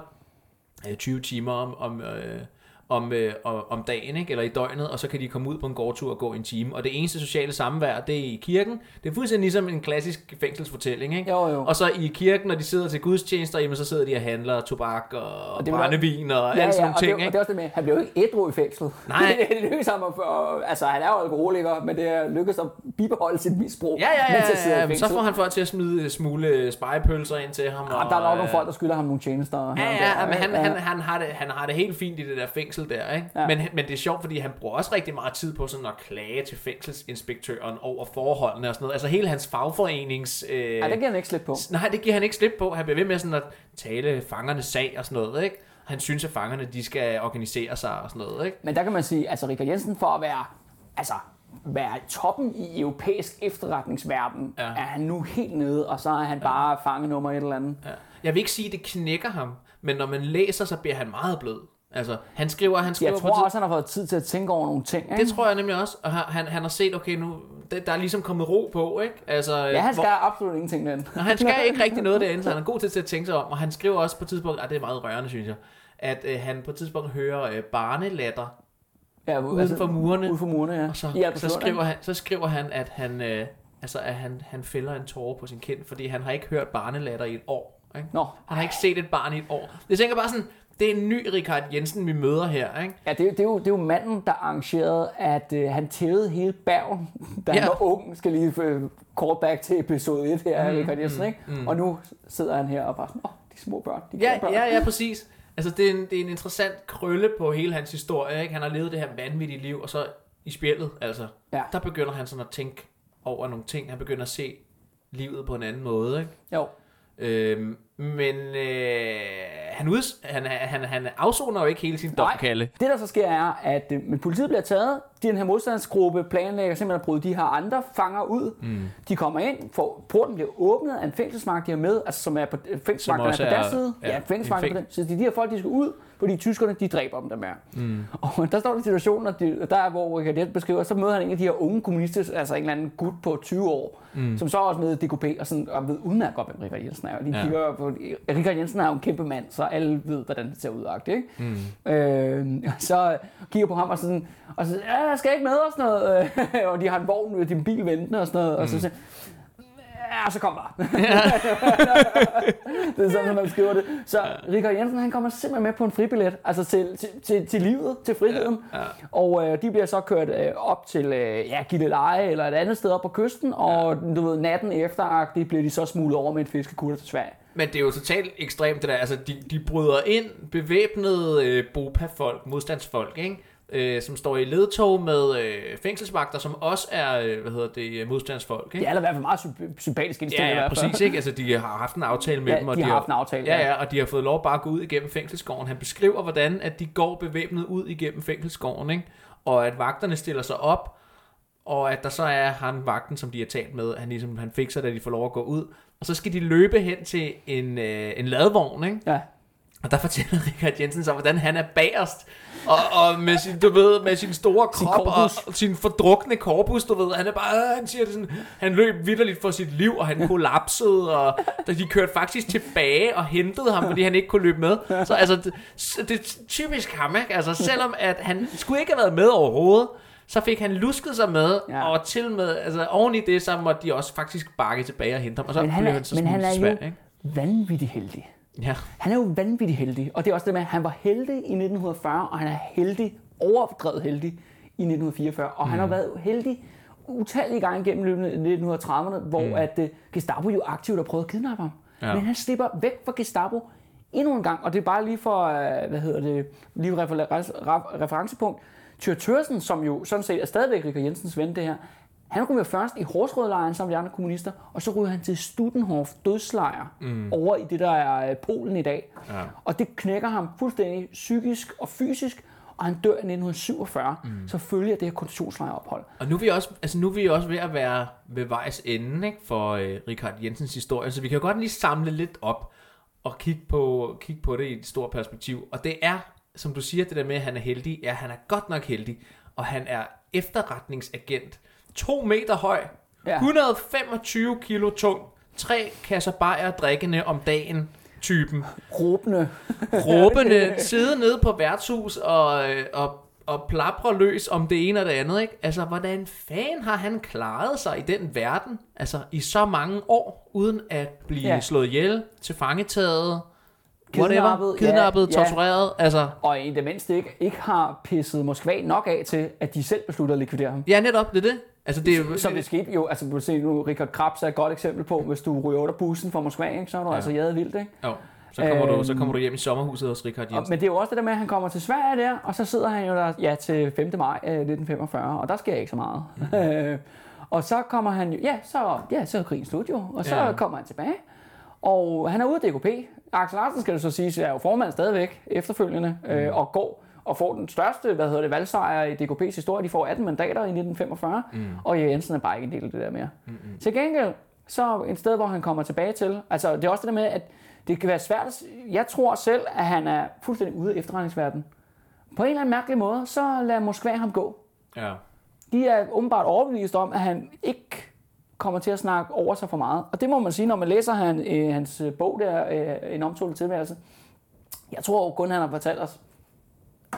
øh, 20 timer om, om, øh, om, øh, om dagen, ikke? eller i døgnet, og så kan de komme ud på en gårdtur og gå en time. Og det eneste sociale samvær, det er i kirken. Det er fuldstændig ligesom en klassisk fængselsfortælling. Ikke? Jo, jo. Og så i kirken, når de sidder til gudstjenester, jamen, så sidder de og handler tobak og, og det brændevin og Ja, alt sådan ja, og, ting. det, og ikke? det er også det med, han bliver jo ikke ædru i fængslet. Nej. det, lykkedes ham at, for, altså han er jo alkoholiker, men det er lykkedes at bibeholde sit misbrug, Ja, ja, ja, i ja. Så får han folk til at smide smule spejepølser ind til ham. Ja, der er nok nogle øh, folk, der skylder ham nogle tjenester. Ja, og ja, der, men han, ja. han, han, har det, han har det helt fint i det der fængsel der, ikke? Ja. Men, men det er sjovt, fordi han bruger også rigtig meget tid på sådan at klage til fængselsinspektøren over forholdene og sådan noget. Altså hele hans fagforenings... Øh, Ja, det giver han ikke slip på. Nej, det giver han ikke slip på. Han bliver ved med sådan at tale fangernes sag og sådan noget, ikke? Han synes, at fangerne de skal organisere sig og sådan noget, ikke? Men der kan man sige, altså Richard Jensen for at være, altså, være toppen i europæisk efterretningsverden, Ja. ja. er han nu helt nede, og så er han bare fange nummer et eller andet. Ja. Jeg vil ikke sige, at det knækker ham, men når man læser, så bliver han meget blød. Altså, han skriver, han skriver Jeg på tror tid- også, han har fået tid til at tænke over nogle ting. Ikke? Det tror jeg nemlig også. Og han, han, har set, okay, nu, der, der er ligesom kommet ro på, ikke? Altså, Ja, han hvor- skal absolut ingenting den. Og han skal ikke rigtig noget derinde, så han er god til at tænke sig om. Og han skriver også på et tidspunkt, ah, det er meget rørende, synes jeg, at øh, han på et tidspunkt hører øh, barnelatter Ja, uden for murene. Uden for murene, ja. Og så, I så, skriver han, så skriver han, at han, øh, altså, at han, han fælder en tårer på sin kind, fordi han har ikke hørt barnelatter i et år. Ikke? Nå, Han har ikke set et barn i et år. Jeg tænker bare sådan, det er en ny Richard Jensen, vi møder her. Ikke? Ja, det, er, det, er jo, det er jo manden, der arrangerede, at øh, han tævede hele Bergen, da han Ja. var ung. Skal lige øh, call back til episode 1 her, mm, Richard Jensen, ikke? mm. Og nu sidder han her og bare åh, de små børn, de Ja, børn. ja, ja, præcis. Altså, det er, en, det er en interessant krølle på hele hans historie. Ikke? Han har levet det her vanvittige liv, og så i spjældet, altså, Ja. der begynder han sådan at tænke over nogle ting. Han begynder at se livet på en anden måde. Ikke? Jo. Øhm, men øh, han, uds, han, han, han afsoner jo ikke hele sin dom, Kalle. det der så sker er, at øh, men politiet bliver taget, den her modstandsgruppe planlægger simpelthen at bryde de her andre fanger ud. Mm. De kommer ind, for porten bliver åbnet af en fængselsmagt, de har med, altså som er på fængselsmagterne er på er- deres side. ja, Ja, fængselsmagterne en på den. Så er de her folk, de skal ud, fordi tyskerne, de dræber dem der med. Mm. Og der står der situationen, at de, der er, hvor Jens beskriver, så møder han en af de her unge kommunister, altså en eller anden gut på 20 år, mm. som så er også med DKP, og, sådan, og ved udmærket godt, hvem Richard Jensen er. Og de Ja. kigger på, Richard Jensen er jo en kæmpe mand, så alle ved, hvordan det ser ud. Ikke? Mm. Øh, så kigger på ham og sådan, og så ja, jeg skal ikke med og sådan noget. og de har en vogn, en bil ventende og sådan noget. Og så siger ja, så kom der. det er sådan, man skriver det. Så Richard Jensen, han kommer simpelthen med på en fribillet, altså til, til, til, til livet, til friheden. Ja, ja. Og øh, de bliver så kørt øh, op til øh, ja, Gilleleje eller et andet sted op på kysten, og du ved, natten efter bliver de så smuglet over med en fiskekutter til Sverige. Men det er jo totalt ekstremt det der. Altså, de, de bryder ind bevæbnede øh, BOPA-folk, modstandsfolk, ikke? Øh, som står i ledtog med øh, fængselsvagter, som også er, øh, hvad hedder det, modstandsfolk, De ikke? er da i hvert fald meget symp- sympatisk indstillet. Ja, ja, præcis, ikke? Altså, de har haft en aftale med Ja, dem. Og de har haft en aftale, Ja, ja. ja, og de har fået lov bare at gå ud igennem fængselsgården. Han beskriver, hvordan at de går bevæbnet ud igennem fængselsgården, ikke? Og at vagterne stiller sig op, og at der så er han vagten, som de har talt med, han, ligesom, han fikser, da de får lov at gå ud. Og så skal de løbe hen til en, øh, en ladvogn, ikke? Ja. Og der fortæller Richard Jensen så, hvordan han er bagerst, og, og med sin, du ved, med sin store Sin krop og, korpus. og sin fordrukne korpus, du ved, han er bare, han siger det sådan, han løb vidderligt for sit liv, og han kollapsede, og de kørte faktisk tilbage og hentede ham, fordi han ikke kunne løbe med. Så altså, det, det er typisk ham, ikke? Altså, selvom at han skulle ikke have været med overhovedet, så fik han lusket sig med, Ja. og til med, altså oven i det, så måtte de også faktisk bakke tilbage og hente ham, og så Men han blev er, han så men han er til jo ikke? vanvittig heldig. Ja. Han er jo vanvittig heldig, og det er også det med, at han var heldig i 1940, og han er heldig, overdrevet heldig i 1944, og mm. han har været heldig utallige gange gennem løbet af 1930'erne, hvor mm. at uh, Gestapo jo aktivt har prøvet at kidnappe ham. Ja. Men han slipper væk fra Gestapo endnu en gang, og det er bare lige for, uh, hvad hedder det, lige refer- ref- referencepunkt. Tyr Thørsen, som jo sådan set er stadigvæk Richard Jensens ven, det her, han ryger først i Horsrødlejren sammen med de andre kommunister, og så ryger han til Studenhof dødslejr mm. over i det, der er øh, Polen i dag. Ja. Og det knækker ham fuldstændig psykisk og fysisk, og han dør i 1947, mm. så følger det her koncentrationslejrophold. Og nu er, vi også, altså nu er vi også ved at være ved vejs ende ikke, for øh, Richard Jensens historie, så vi kan godt lige samle lidt op og kigge på, kigge på det i et stort perspektiv. Og det er, som du siger, det der med, at han er heldig. Ja, han er godt nok heldig, og han er efterretningsagent. To meter høj, Ja. ja. 125 kilo tung, tre kasser bajer drikkende om dagen typen Råbende. råbende, sidde nede på værtshus og, øh, og, og plapre løs om det ene og det andet, ikke? Altså, hvordan fanden har han klaret sig i den verden, altså i så mange år, uden at blive Ja. ja. slået ihjel, til fangetaget, Kidnappet, kidnappet, ja, ja. tortureret, altså... Og i det mindste ikke, ikke har pisset Moskva nok af til, at de selv beslutter at likvidere ham. Ja, netop, det er det. Altså, det er jo... Som det skete jo, altså du se nu, Richard Krabs er et godt eksempel på, hvis du ryger under bussen fra Moskva, ikke, så er du ja. Altså jaget vildt, ikke? Jo, så kommer, du, så Øhm. kommer du hjem i sommerhuset hos Richard Og, Jensen. men det er jo også det der med, at han kommer til Sverige der, og så sidder han jo der ja, til 5. maj øh, 1945, og der sker ikke så meget. Mm. og så kommer han jo, ja, så, ja, så er krigen slut jo, og så Ja. kommer han tilbage. Og han er ude af DKP. Axel Larsen, skal det så sige, er jo formand stadigvæk efterfølgende, mm. øh, og går og får den største hvad hedder det, valgsejr i DKP's historie. De får 18 mandater i 1945, mm. og Erik Jensen er bare ikke en del af det der mere. Mm-hmm. Til gengæld, så et sted, hvor han kommer tilbage til, altså det er også det der med, at det kan være svært. Jeg tror selv, at han er fuldstændig ude af efterretningsverdenen. På en eller anden mærkelig måde, så lader Moskva ham gå. Ja. De er åbenbart overbevist om, at han ikke kommer til at snakke over sig for meget. Og det må man sige, når man læser han, øh, hans bog der, øh, En omtålet tilværelse. Jeg tror kun, han har fortalt os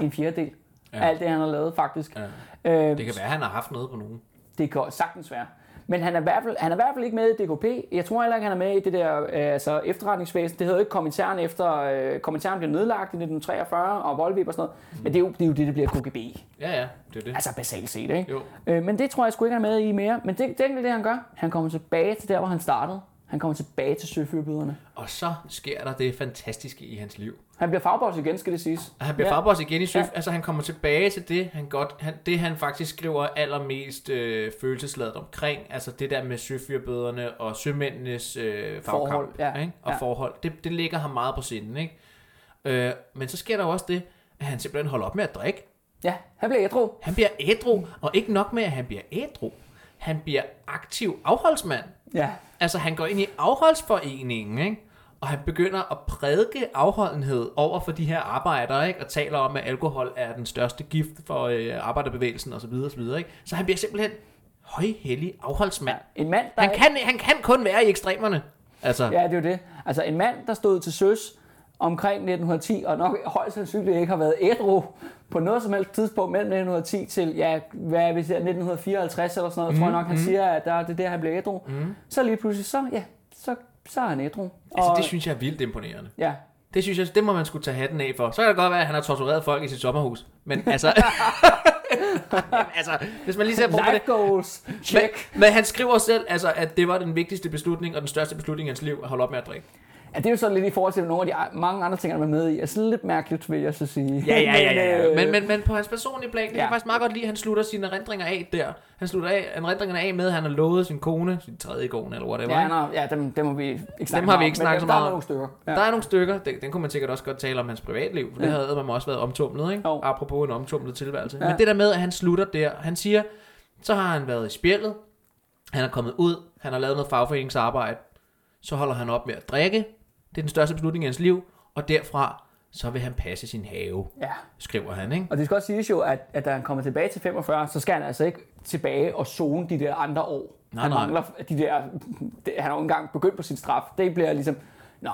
en fjerdedel ja. Af alt det, han har lavet, faktisk. Ja. Øh, Det kan være, at han har haft noget på nogen. det kan sagtens være. Men han er, i hvert fald, han er i hvert fald ikke med i DKP. Jeg tror heller ikke, han er med i det der øh, altså efterretningsvæsen. Det hedder jo ikke kommentaren efter... Øh, kommentaren blev nedlagt i 1943 og Volvip og sådan noget. Men det er, jo, det er jo det, der bliver KGB. Ja, ja, det er det. Altså basalt set, ikke? Jo. Øh, men det tror jeg sgu ikke, han er med i mere. Men det, det er det, han gør. Han kommer tilbage til der, hvor han startede. Han kommer tilbage til søfyrbyderne. Og så sker der det fantastiske i hans liv. Han bliver fagboss igen, skal det siges. Han bliver Ja. farboss igen i Søf. Ja. Altså, han kommer tilbage til det, han godt, han, det han faktisk skriver allermest øh, følelsesladet omkring. Altså det der med søfyrbøderne og sømændenes øh, fagkamp. Forhold, ja. Ikke? Og Ja. forhold. Det, det ligger ham meget på sinden, ikke? Øh, men så sker der jo også det, at han simpelthen holder op med at drikke. Ja, han bliver ædru. Han bliver ædru, og ikke nok med, at han bliver ædru. Han bliver aktiv afholdsmand. Ja. Altså, han går ind i afholdsforeningen, ikke? Og han begynder at prædike afholdenhed over for de her arbejdere, ikke? Og taler om, at alkohol er den største gift for øh, arbejderbevægelsen osv. osv. Ikke? Så han bliver simpelthen højhellig afholdsmand. En mand, der Han kan, han kan kun være i ekstremerne. Altså, Ja, det er jo det. Altså en mand, der stod til søs omkring 1910, og nok højst sandsynligt ikke har været ædru på noget som helst tidspunkt mellem 1910 til, ja, hvad er vi siger, 1954 eller sådan noget, mm, tror jeg nok, han Mhm. siger, at der, det er der, han bliver ædru. Mm. Så lige pludselig, så, ja, så, så er han ædru. altså, det synes jeg er vildt imponerende. ja, Det synes jeg, det må man skulle tage hatten af for. Så kan det godt være, at han har tortureret folk i sit sommerhus. Men altså... Jamen, altså, hvis man lige ser på det. goals, check. Men, men han skriver selv, altså, at det var den vigtigste beslutning og den største beslutning i hans liv at holde op med at drikke. Ja, det er jo så lidt i forhold til nogle af de mange andre ting, han er med i. Altså lidt mærkeligt, vil jeg så sige. Ja, ja, ja, ja. øh, Men, men, men på hans personlige plan, det ja. Ja. kan jeg faktisk meget godt lide, at han slutter sine erindringer af der. Han slutter af, erindringerne af med, at han har lovet sin kone, sin tredje kone, eller whatever. Ja, nå, ja dem, dem, har vi ikke snakket har vi om, ikke snakket så meget Der er om. nogle stykker. Ja. Der er nogle stykker, den, den kunne man sikkert også godt tale om hans privatliv, for det Ja. havde man også været omtumlet, ikke? Jo. Apropos en omtumlet tilværelse. Ja. Men det der med, at han slutter der, han siger, så har han været i spjældet, han er kommet ud, han har lavet noget fagforeningsarbejde, så holder han op med at drikke, det er den største beslutning i hans liv, og derfra, så vil han passe sin have, ja. skriver han, ikke? Og det skal også siges jo, at, at da han kommer tilbage til 45, så skal han altså ikke tilbage og zone de der andre år. Nej, han nej. mangler de der... Det, han har jo engang begyndt på sin straf. Det bliver ligesom... Nå,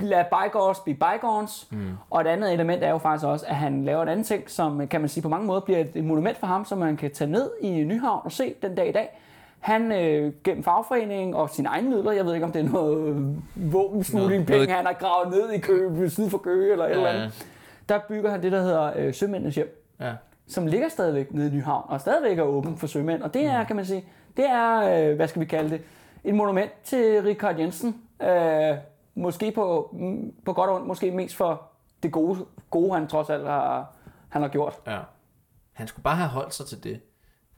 lad bygones be bygones. Mm. Og et andet element er jo faktisk også, at han laver et andet ting, som kan man sige på mange måder bliver et, et monument for ham, som man kan tage ned i Nyhavn og se den dag i dag. Han øh, gennem fagforeningen og sine egne midler, jeg ved ikke om det er noget våbensmugling Noget- penge, han har gravet ned i Køge, syd for Køge eller et eller Ja. andet. Der bygger han det, der hedder øh, Sømændenes Hjem Ja. som ligger stadigvæk nede i Nyhavn, og stadigvæk er åben for sømænd. Og det er, kan man sige, det er, øh, hvad skal vi kalde det, et monument til Richard Jensen. Øh, måske på, mm, på godt og ondt, måske mest for det gode, gode han trods alt har, han har gjort. Ja. Han skulle bare have holdt sig til det,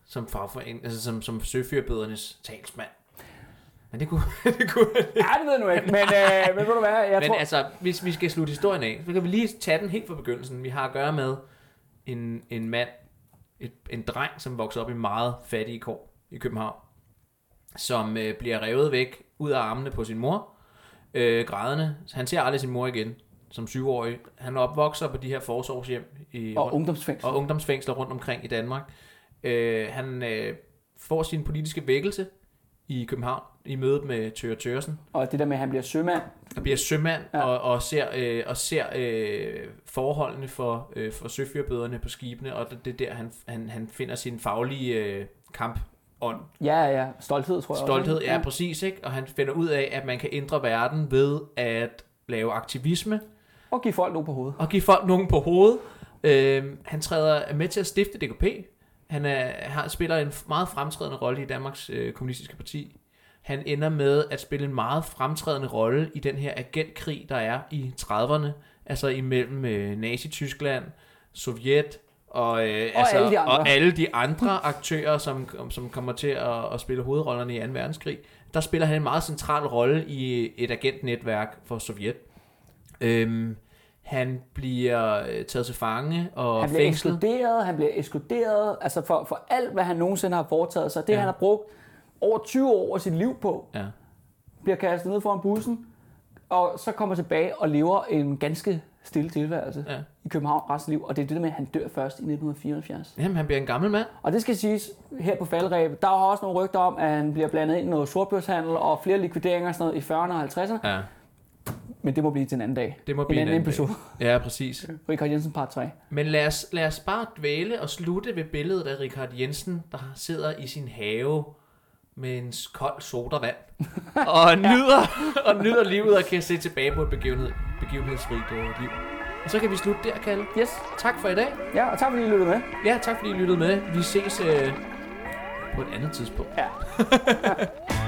som fagforening, altså som, som søfyrbedernes talsmand. Men det kunne, det kunne. Ja, det ved jeg nu ikke, men, øh, men ved du hvad, jeg Men tror... altså, hvis vi skal slutte historien af, så kan vi lige tage den helt fra begyndelsen. Vi har at gøre med en, en mand, et, en dreng, som vokser op i meget fattige kår i København, som øh, bliver revet væk ud af armene på sin mor, øh, grædende. Han ser aldrig sin mor igen som syvårig. Han opvokser på de her forsorgshjem i, og ungdomsfængsel. og ungdomsfængsler rundt omkring i Danmark. Øh, han øh, får sin politiske vækkelse i København i mødet med Tøre Tørsen, Og det der med, at han bliver sømand. og bliver sømand Ja. og, og ser, øh, og ser øh, forholdene for, øh, for søfyrbøderne på skibene, og det, det er der, han, han, han finder sin faglige øh, kamp ånd. Ja, ja, stolthed, tror jeg Stolthed, også. ja, præcis, ikke? Og han finder ud af, at man kan ændre verden ved at lave aktivisme, Og give folk noget på hovedet. og give folk nogen på hovedet. Øh, han træder er med til at stifte DKP. Han er, har, spiller en meget fremtrædende rolle i Danmarks øh, kommunistiske parti. Han ender med at spille en meget fremtrædende rolle i den her agentkrig, der er i 30'erne, altså imellem øh, Nazi-Tyskland, Sovjet og, øh, og, altså, alle de andre. og alle de andre aktører, som, som kommer til at, at spille hovedrollerne i 2. verdenskrig. Der spiller han en meget central rolle i et agentnetværk for Sovjet. Øhm, han bliver øh, taget til fange og Han bliver fængslet. ekskluderet, han bliver ekskluderet, altså for, for alt, hvad han nogensinde har foretaget sig. Det, Ja. ja. han har brugt over 20 år af sit liv på, Ja. bliver kastet ned foran bussen, og så kommer tilbage og lever en ganske stille tilværelse Ja. i København resten af liv. Og det er det der med, at han dør først i 1974. Jamen, han bliver en gammel mand. Og det skal siges her på faldrebet. Der er også nogle rygter om, at han bliver blandet ind i noget sortbørshandel og flere likvideringer og sådan noget i 40'erne og 50'erne. Ja, Men det må blive til en anden dag. det må En blive anden dag. episode. Ja, præcis. Richard Jensen part 3. Men lad os, lad os bare dvæle og slutte ved billedet af Richard Jensen, der sidder i sin have med en kold sodavand. og, nyder, og nyder livet og kan se tilbage på et begivenhed, begivenhedsrigt liv. Og så kan vi slutte der, Kalle. Yes. Tak for i dag. Ja, og tak fordi I lyttede med. Ja, tak fordi I lyttede med. Vi ses øh, på et andet tidspunkt. Ja.